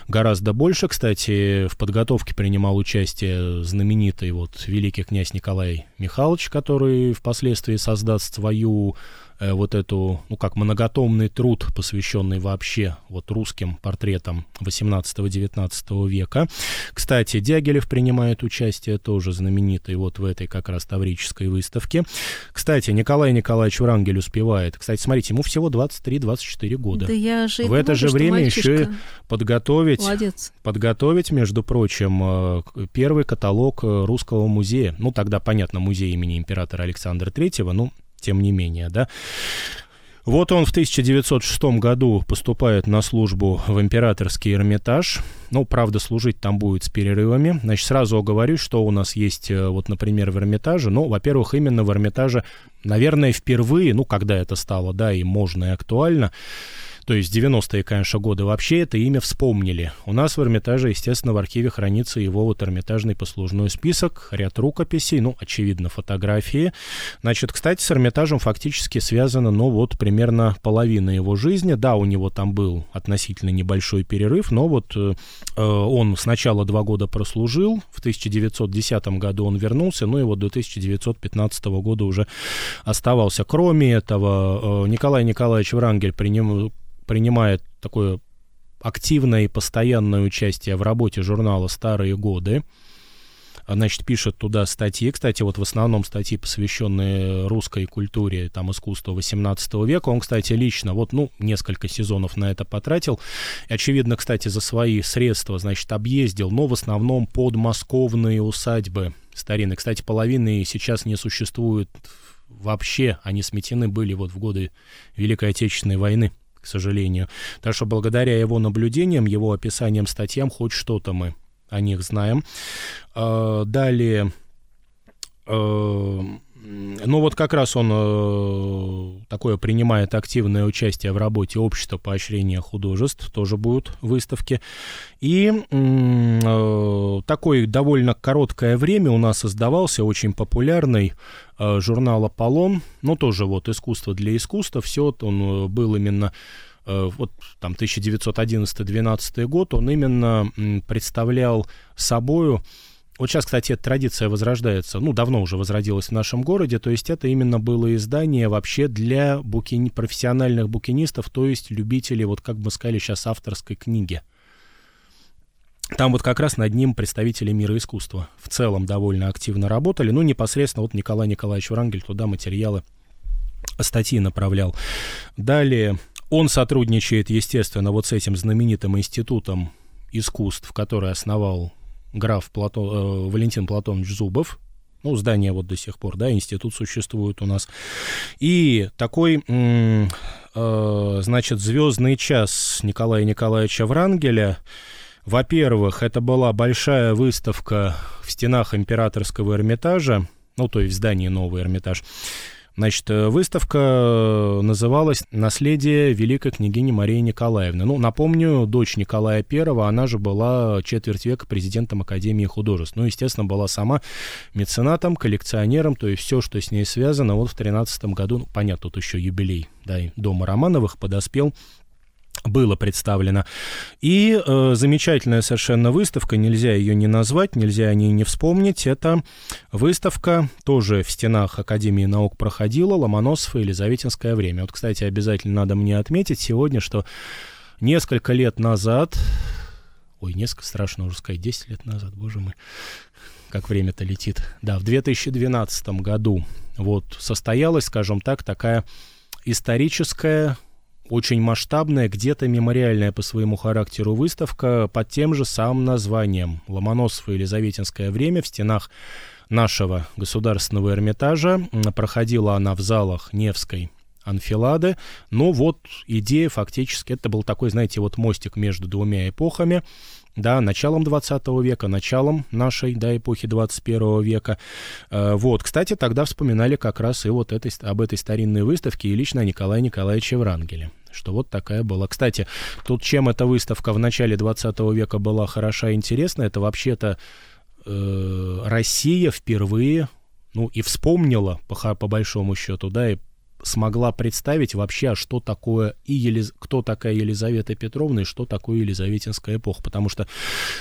гораздо больше. Кстати, в подготовке принимал участие знаменитый вот великий князь Николай Михайлович, который впоследствии создаст свою Э, вот эту, ну как многотомный труд, посвященный вообще вот русским портретам 18-19 века. Кстати, Дягилев принимает участие тоже знаменитый вот в этой как раз таврической выставке. Кстати, Николай Николаевич Врангель успевает. Кстати, смотрите, ему всего 23-24 года. Да я же в это же время еще подготовить, Молодец. подготовить, между прочим, э, первый каталог э, русского музея. Ну, тогда, понятно, музей имени императора Александра Третьего, ну, тем не менее, да. Вот он в 1906 году поступает на службу в императорский Эрмитаж. Ну, правда, служить там будет с перерывами. Значит, сразу оговорюсь, что у нас есть, э, вот, например, в Эрмитаже. Ну, во-первых, именно в Эрмитаже, наверное, впервые, ну, когда это стало, да, и можно, и актуально, то есть 90-е, конечно, годы, вообще это имя вспомнили. У нас в Эрмитаже, естественно, в архиве хранится его вот Эрмитажный послужной список, ряд рукописей, ну, очевидно, фотографии. Значит, кстати, с Эрмитажем фактически связано, ну, вот примерно половина его жизни. Да, у него там был относительно небольшой перерыв, но вот э, э он сначала два года прослужил, в 1910 году он вернулся, ну и вот до 1915 года уже оставался. Кроме этого, э, Николай Николаевич Врангель приним, принимает такое активное и постоянное участие в работе журнала «Старые годы». Значит, пишет туда статьи. Кстати, вот в основном статьи, посвященные русской культуре, там, искусству 18 века. Он, кстати, лично, вот, ну, несколько сезонов на это потратил. И, очевидно, кстати, за свои средства, значит, объездил, но в основном подмосковные усадьбы старинные. Кстати, половины сейчас не существует вообще. Они сметены были вот в годы Великой Отечественной войны сожалению. Так что благодаря его наблюдениям, его описаниям, статьям, хоть что-то мы о них знаем. А, далее, э, ну вот как раз он э, такое принимает активное участие в работе общества поощрения художеств, тоже будут выставки. И э, такое довольно короткое время у нас создавался очень популярный журнал «Аполлон», ну тоже вот «Искусство для искусства», все он был именно Э, вот там 1911-12 год, он именно представлял собою вот сейчас, кстати, эта традиция возрождается, ну, давно уже возродилась в нашем городе, то есть это именно было издание вообще для букини... профессиональных букинистов, то есть любителей, вот как мы сказали сейчас, авторской книги. Там вот как раз над ним представители мира искусства в целом довольно активно работали. Ну, непосредственно вот Николай Николаевич Врангель туда материалы, статьи направлял. Далее он сотрудничает, естественно, вот с этим знаменитым институтом искусств, который основал граф Плато, э, Валентин Платонович Зубов. Ну, здание вот до сих пор, да, институт существует у нас. И такой, э, значит, звездный час Николая Николаевича Врангеля. Во-первых, это была большая выставка в стенах императорского Эрмитажа, ну, то есть в здании Новый Эрмитаж. Значит, э, выставка э, называлась «Наследие великой княгини Марии Николаевны». Ну, напомню, дочь Николая I, она же была четверть века президентом Академии художеств. Ну, естественно, была сама меценатом, коллекционером, то есть все, что с ней связано. Вот в 13 году, ну, понятно, тут еще юбилей, да, дома Романовых подоспел было представлено. И э, замечательная совершенно выставка, нельзя ее не назвать, нельзя о ней не вспомнить. Это выставка тоже в стенах Академии наук проходила, Ломоносов и Елизаветинское время. Вот, кстати, обязательно надо мне отметить сегодня, что несколько лет назад, ой, несколько, страшно уже сказать, 10 лет назад, боже мой, как время-то летит. Да, в 2012 году вот состоялась, скажем так, такая историческая очень масштабная, где-то мемориальная по своему характеру выставка под тем же самым названием «Ломоносово Елизаветинское время» в стенах нашего государственного Эрмитажа. Проходила она в залах Невской анфилады. Но вот идея фактически, это был такой, знаете, вот мостик между двумя эпохами да, началом 20 века, началом нашей, да, эпохи 21 века. Э, вот, кстати, тогда вспоминали как раз и вот этой, об этой старинной выставке и лично Николая Николаевича Врангеля что вот такая была. Кстати, тут чем эта выставка в начале 20 века была хороша и интересна, это вообще-то э, Россия впервые, ну и вспомнила по, по большому счету, да, и смогла представить вообще, что такое и Елиз... кто такая Елизавета Петровна и что такое Елизаветинская эпоха. Потому что,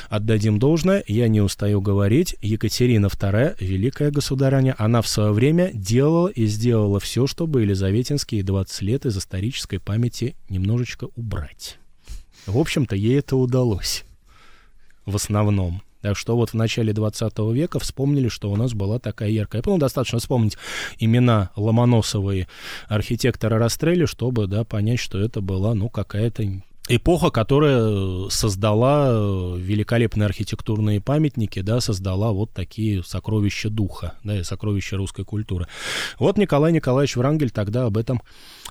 отдадим должное, я не устаю говорить, Екатерина II, великая государыня, она в свое время делала и сделала все, чтобы Елизаветинские 20 лет из исторической памяти немножечко убрать. В общем-то, ей это удалось. В основном. Так что вот в начале 20 века вспомнили, что у нас была такая яркая. Ну, достаточно вспомнить имена Ломоносова архитектора Растрелли, чтобы, да, понять, что это была, ну, какая-то эпоха, которая создала великолепные архитектурные памятники, да, создала вот такие сокровища духа, да, и сокровища русской культуры. Вот Николай Николаевич Врангель тогда об этом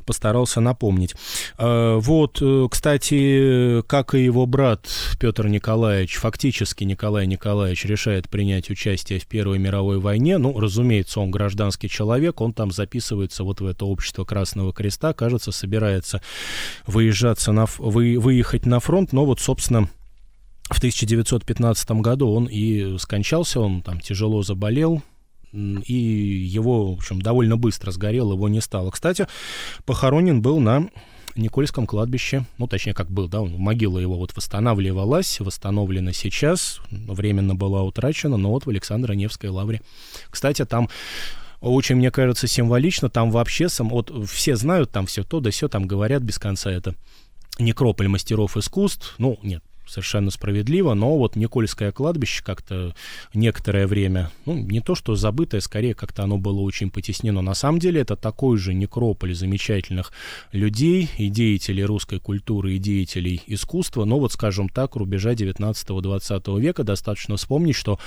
постарался напомнить. Э, вот, э, кстати, как и его брат Петр Николаевич, фактически Николай Николаевич решает принять участие в Первой мировой войне. Ну, разумеется, он гражданский человек, он там записывается вот в это общество Красного Креста, кажется, собирается выезжаться на, вы, выехать на фронт, но вот, собственно, в 1915 году он и скончался, он там тяжело заболел, и его, в общем, довольно быстро сгорел, его не стало. Кстати, похоронен был на Никольском кладбище, ну, точнее, как был, да, могила его вот восстанавливалась, восстановлена сейчас, временно была утрачена, но вот в Александро-Невской лавре. Кстати, там очень, мне кажется, символично, там вообще, сам, вот все знают там все то да все, там говорят без конца это некрополь мастеров искусств, ну, нет, совершенно справедливо, но вот Никольское кладбище как-то некоторое время, ну, не то что забытое, скорее как-то оно было очень потеснено. На самом деле это такой же некрополь замечательных людей и деятелей русской культуры, и деятелей искусства, но вот, скажем так, рубежа 19-20 века достаточно вспомнить, что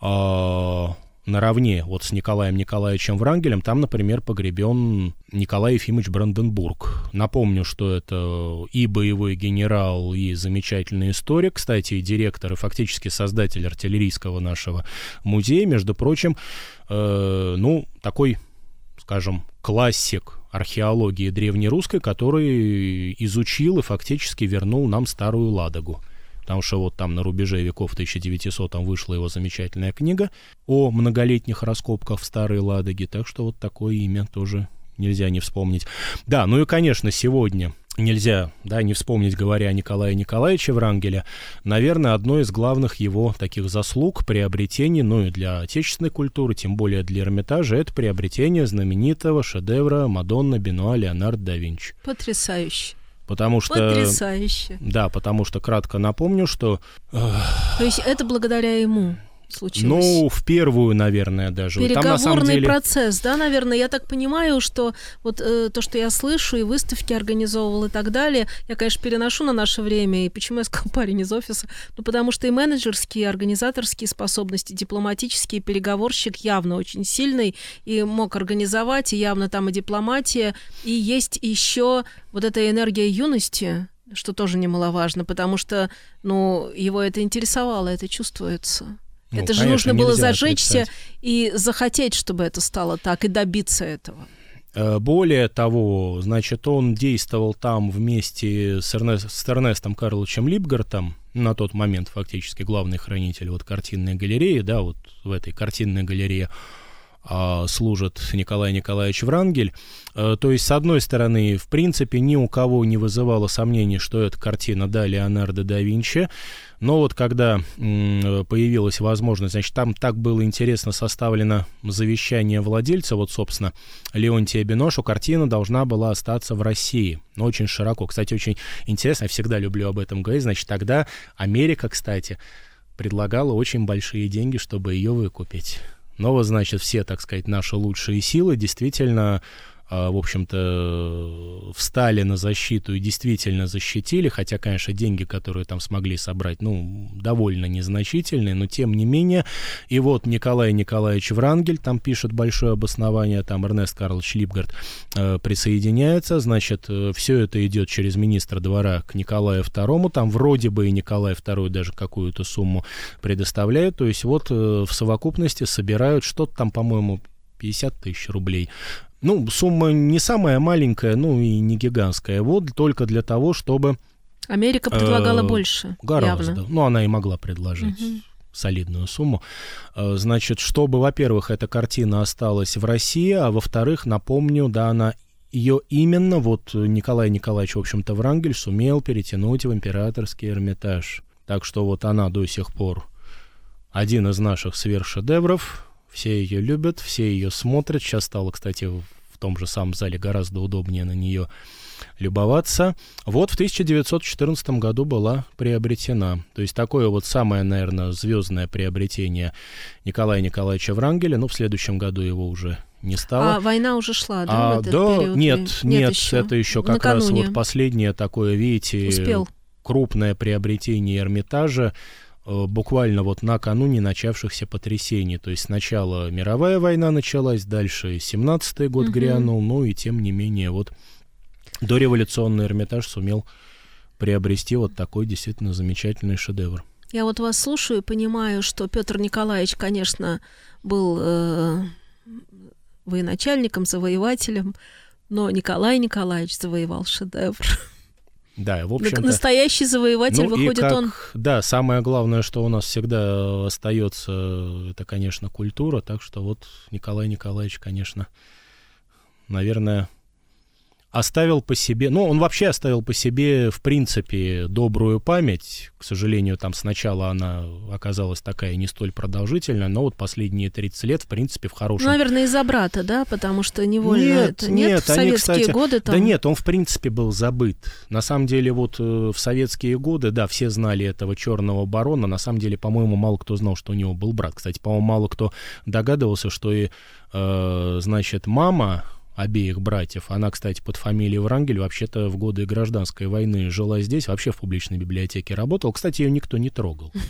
э, наравне вот с Николаем Николаевичем Врангелем, там, например, погребен Николай Ефимович Бранденбург. Напомню, что это и боевой генерал, и замечательный историк, кстати, и директор, и фактически создатель артиллерийского нашего музея, между прочим, э, ну, такой, скажем, классик археологии древнерусской, который изучил и фактически вернул нам старую Ладогу потому что вот там на рубеже веков 1900 вышла его замечательная книга о многолетних раскопках в Старой Ладоге, так что вот такое имя тоже нельзя не вспомнить. Да, ну и, конечно, сегодня нельзя, да, не вспомнить, говоря о Николае Николаевиче Врангеля, наверное, одно из главных его таких заслуг, приобретений, ну и для отечественной культуры, тем более для Эрмитажа, это приобретение знаменитого шедевра Мадонна Бенуа Леонардо да Винчи. Потрясающе. Потому что... Потрясающе. Да, потому что кратко напомню, что... То есть это благодаря ему случилось? Ну, в первую, наверное, даже. Переговорный Там, на самом деле... процесс, да, наверное. Я так понимаю, что вот э, то, что я слышу, и выставки организовывал и так далее, я, конечно, переношу на наше время. И почему я сказал парень из офиса? Ну, потому что и менеджерские, и организаторские способности, дипломатические, переговорщик явно очень сильный и мог организовать, и явно там и дипломатия. И есть еще вот эта энергия юности, что тоже немаловажно, потому что, ну, его это интересовало, это чувствуется. Ну, это же нужно было зажечься отрицать. и захотеть, чтобы это стало так, и добиться этого. Э, более того, значит, он действовал там вместе с, Эрнест, с Эрнестом Карловичем Липгартом, на тот момент фактически главный хранитель вот картинной галереи, да, вот в этой картинной галерее служит Николай Николаевич Врангель. А, то есть, с одной стороны, в принципе, ни у кого не вызывало сомнений, что это картина, да, Леонардо да Винчи. Но вот когда появилась возможность, значит, там так было интересно составлено завещание владельца, вот, собственно, Леонтия Биношу, картина должна была остаться в России, но очень широко. Кстати, очень интересно, я всегда люблю об этом говорить, значит, тогда Америка, кстати, предлагала очень большие деньги, чтобы ее выкупить. Но вот, значит, все, так сказать, наши лучшие силы. Действительно в общем-то, встали на защиту и действительно защитили, хотя, конечно, деньги, которые там смогли собрать, ну, довольно незначительные, но тем не менее. И вот Николай Николаевич Врангель, там пишет большое обоснование, там Эрнест Карлович Липгард э, присоединяется, значит, э, все это идет через министра двора к Николаю II, там вроде бы и Николай II даже какую-то сумму предоставляет, то есть вот э, в совокупности собирают что-то там, по-моему, 50 тысяч рублей. Ну, сумма не самая маленькая, ну и не гигантская. Вот только для того, чтобы... Америка предлагала э, больше. Гораздо. Явно. Ну, она и могла предложить. Угу солидную сумму. Э, значит, чтобы, во-первых, эта картина осталась в России, а во-вторых, напомню, да, она ее именно вот Николай Николаевич, в общем-то, Врангель сумел перетянуть в императорский Эрмитаж. Так что вот она до сих пор один из наших сверхшедевров. Все ее любят, все ее смотрят. Сейчас стало, кстати, в том же самом зале гораздо удобнее на нее любоваться. Вот в 1914 году была приобретена. То есть такое вот самое, наверное, звездное приобретение Николая Николаевича Врангеля. Ну, в следующем году его уже не стало. А война уже шла, да? А, да, период? нет, нет, нет еще. это еще как Накануне. раз вот последнее такое, видите, Успел. крупное приобретение Эрмитажа. Э, буквально вот накануне начавшихся потрясений. То есть сначала мировая война началась, дальше 17-й год угу. грянул, ну и тем не менее вот дореволюционный Эрмитаж сумел приобрести вот такой действительно замечательный шедевр. Я вот вас слушаю и понимаю, что Петр Николаевич, конечно, был э, военачальником, завоевателем, но Николай Николаевич завоевал шедевр. Да, в общем Настоящий завоеватель, ну, выходит как, он... Да, самое главное, что у нас всегда остается, это, конечно, культура, так что вот Николай Николаевич, конечно, наверное, оставил по себе, ну, он вообще оставил по себе, в принципе, добрую память. К сожалению, там сначала она оказалась такая не столь продолжительная, но вот последние 30 лет, в принципе, в хорошем... Ну, наверное, из-за брата, да? Потому что невольно нет, это... Нет, нет в советские они, кстати, годы там... Да нет, он, в принципе, был забыт. На самом деле, вот э, в советские годы, да, все знали этого черного барона. На самом деле, по-моему, мало кто знал, что у него был брат. Кстати, по-моему, мало кто догадывался, что и, э, значит, мама обеих братьев. Она, кстати, под фамилией Врангель вообще-то в годы гражданской войны жила здесь, вообще в публичной библиотеке работала. Кстати, ее никто не трогал.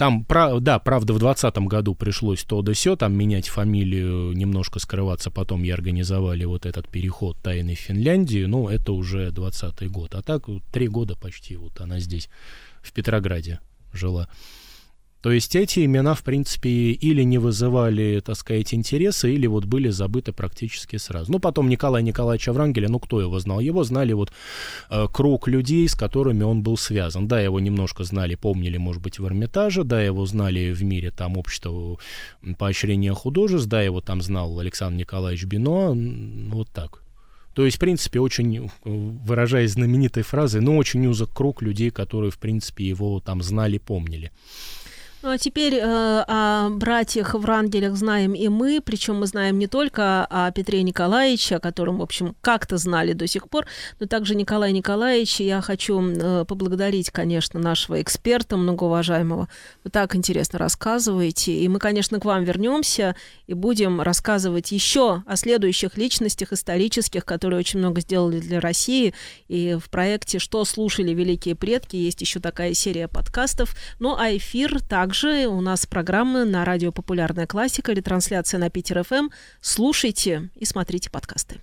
Там, да, правда, в 20 году пришлось то да сё, там менять фамилию, немножко скрываться, потом и организовали вот этот переход тайны в Финляндию, ну, это уже 20-й год. А так, три года почти вот она здесь, в Петрограде жила. То есть эти имена, в принципе, или не вызывали, так сказать, интереса, или вот были забыты практически сразу. Ну, потом Николай Николаевича Врангеля, ну, кто его знал? Его знали вот э, круг людей, с которыми он был связан. Да, его немножко знали, помнили, может быть, в Эрмитаже, да, его знали в мире там общество поощрения художеств, да, его там знал Александр Николаевич Бино, вот так. То есть, в принципе, очень, выражаясь знаменитой фразой, ну, очень узок круг людей, которые, в принципе, его там знали, помнили. Ну а теперь э, о братьях Врангелях знаем и мы, причем мы знаем не только о Петре Николаевиче, о котором, в общем, как-то знали до сих пор, но также Николай Николаевич. Я хочу э, поблагодарить, конечно, нашего эксперта, многоуважаемого. Вы так интересно рассказываете. И мы, конечно, к вам вернемся и будем рассказывать еще о следующих личностях исторических, которые очень много сделали для России. И в проекте «Что слушали великие предки» есть еще такая серия подкастов. Ну а эфир так также у нас программы на радио «Популярная классика» или трансляция на Питер ФМ. Слушайте и смотрите подкасты.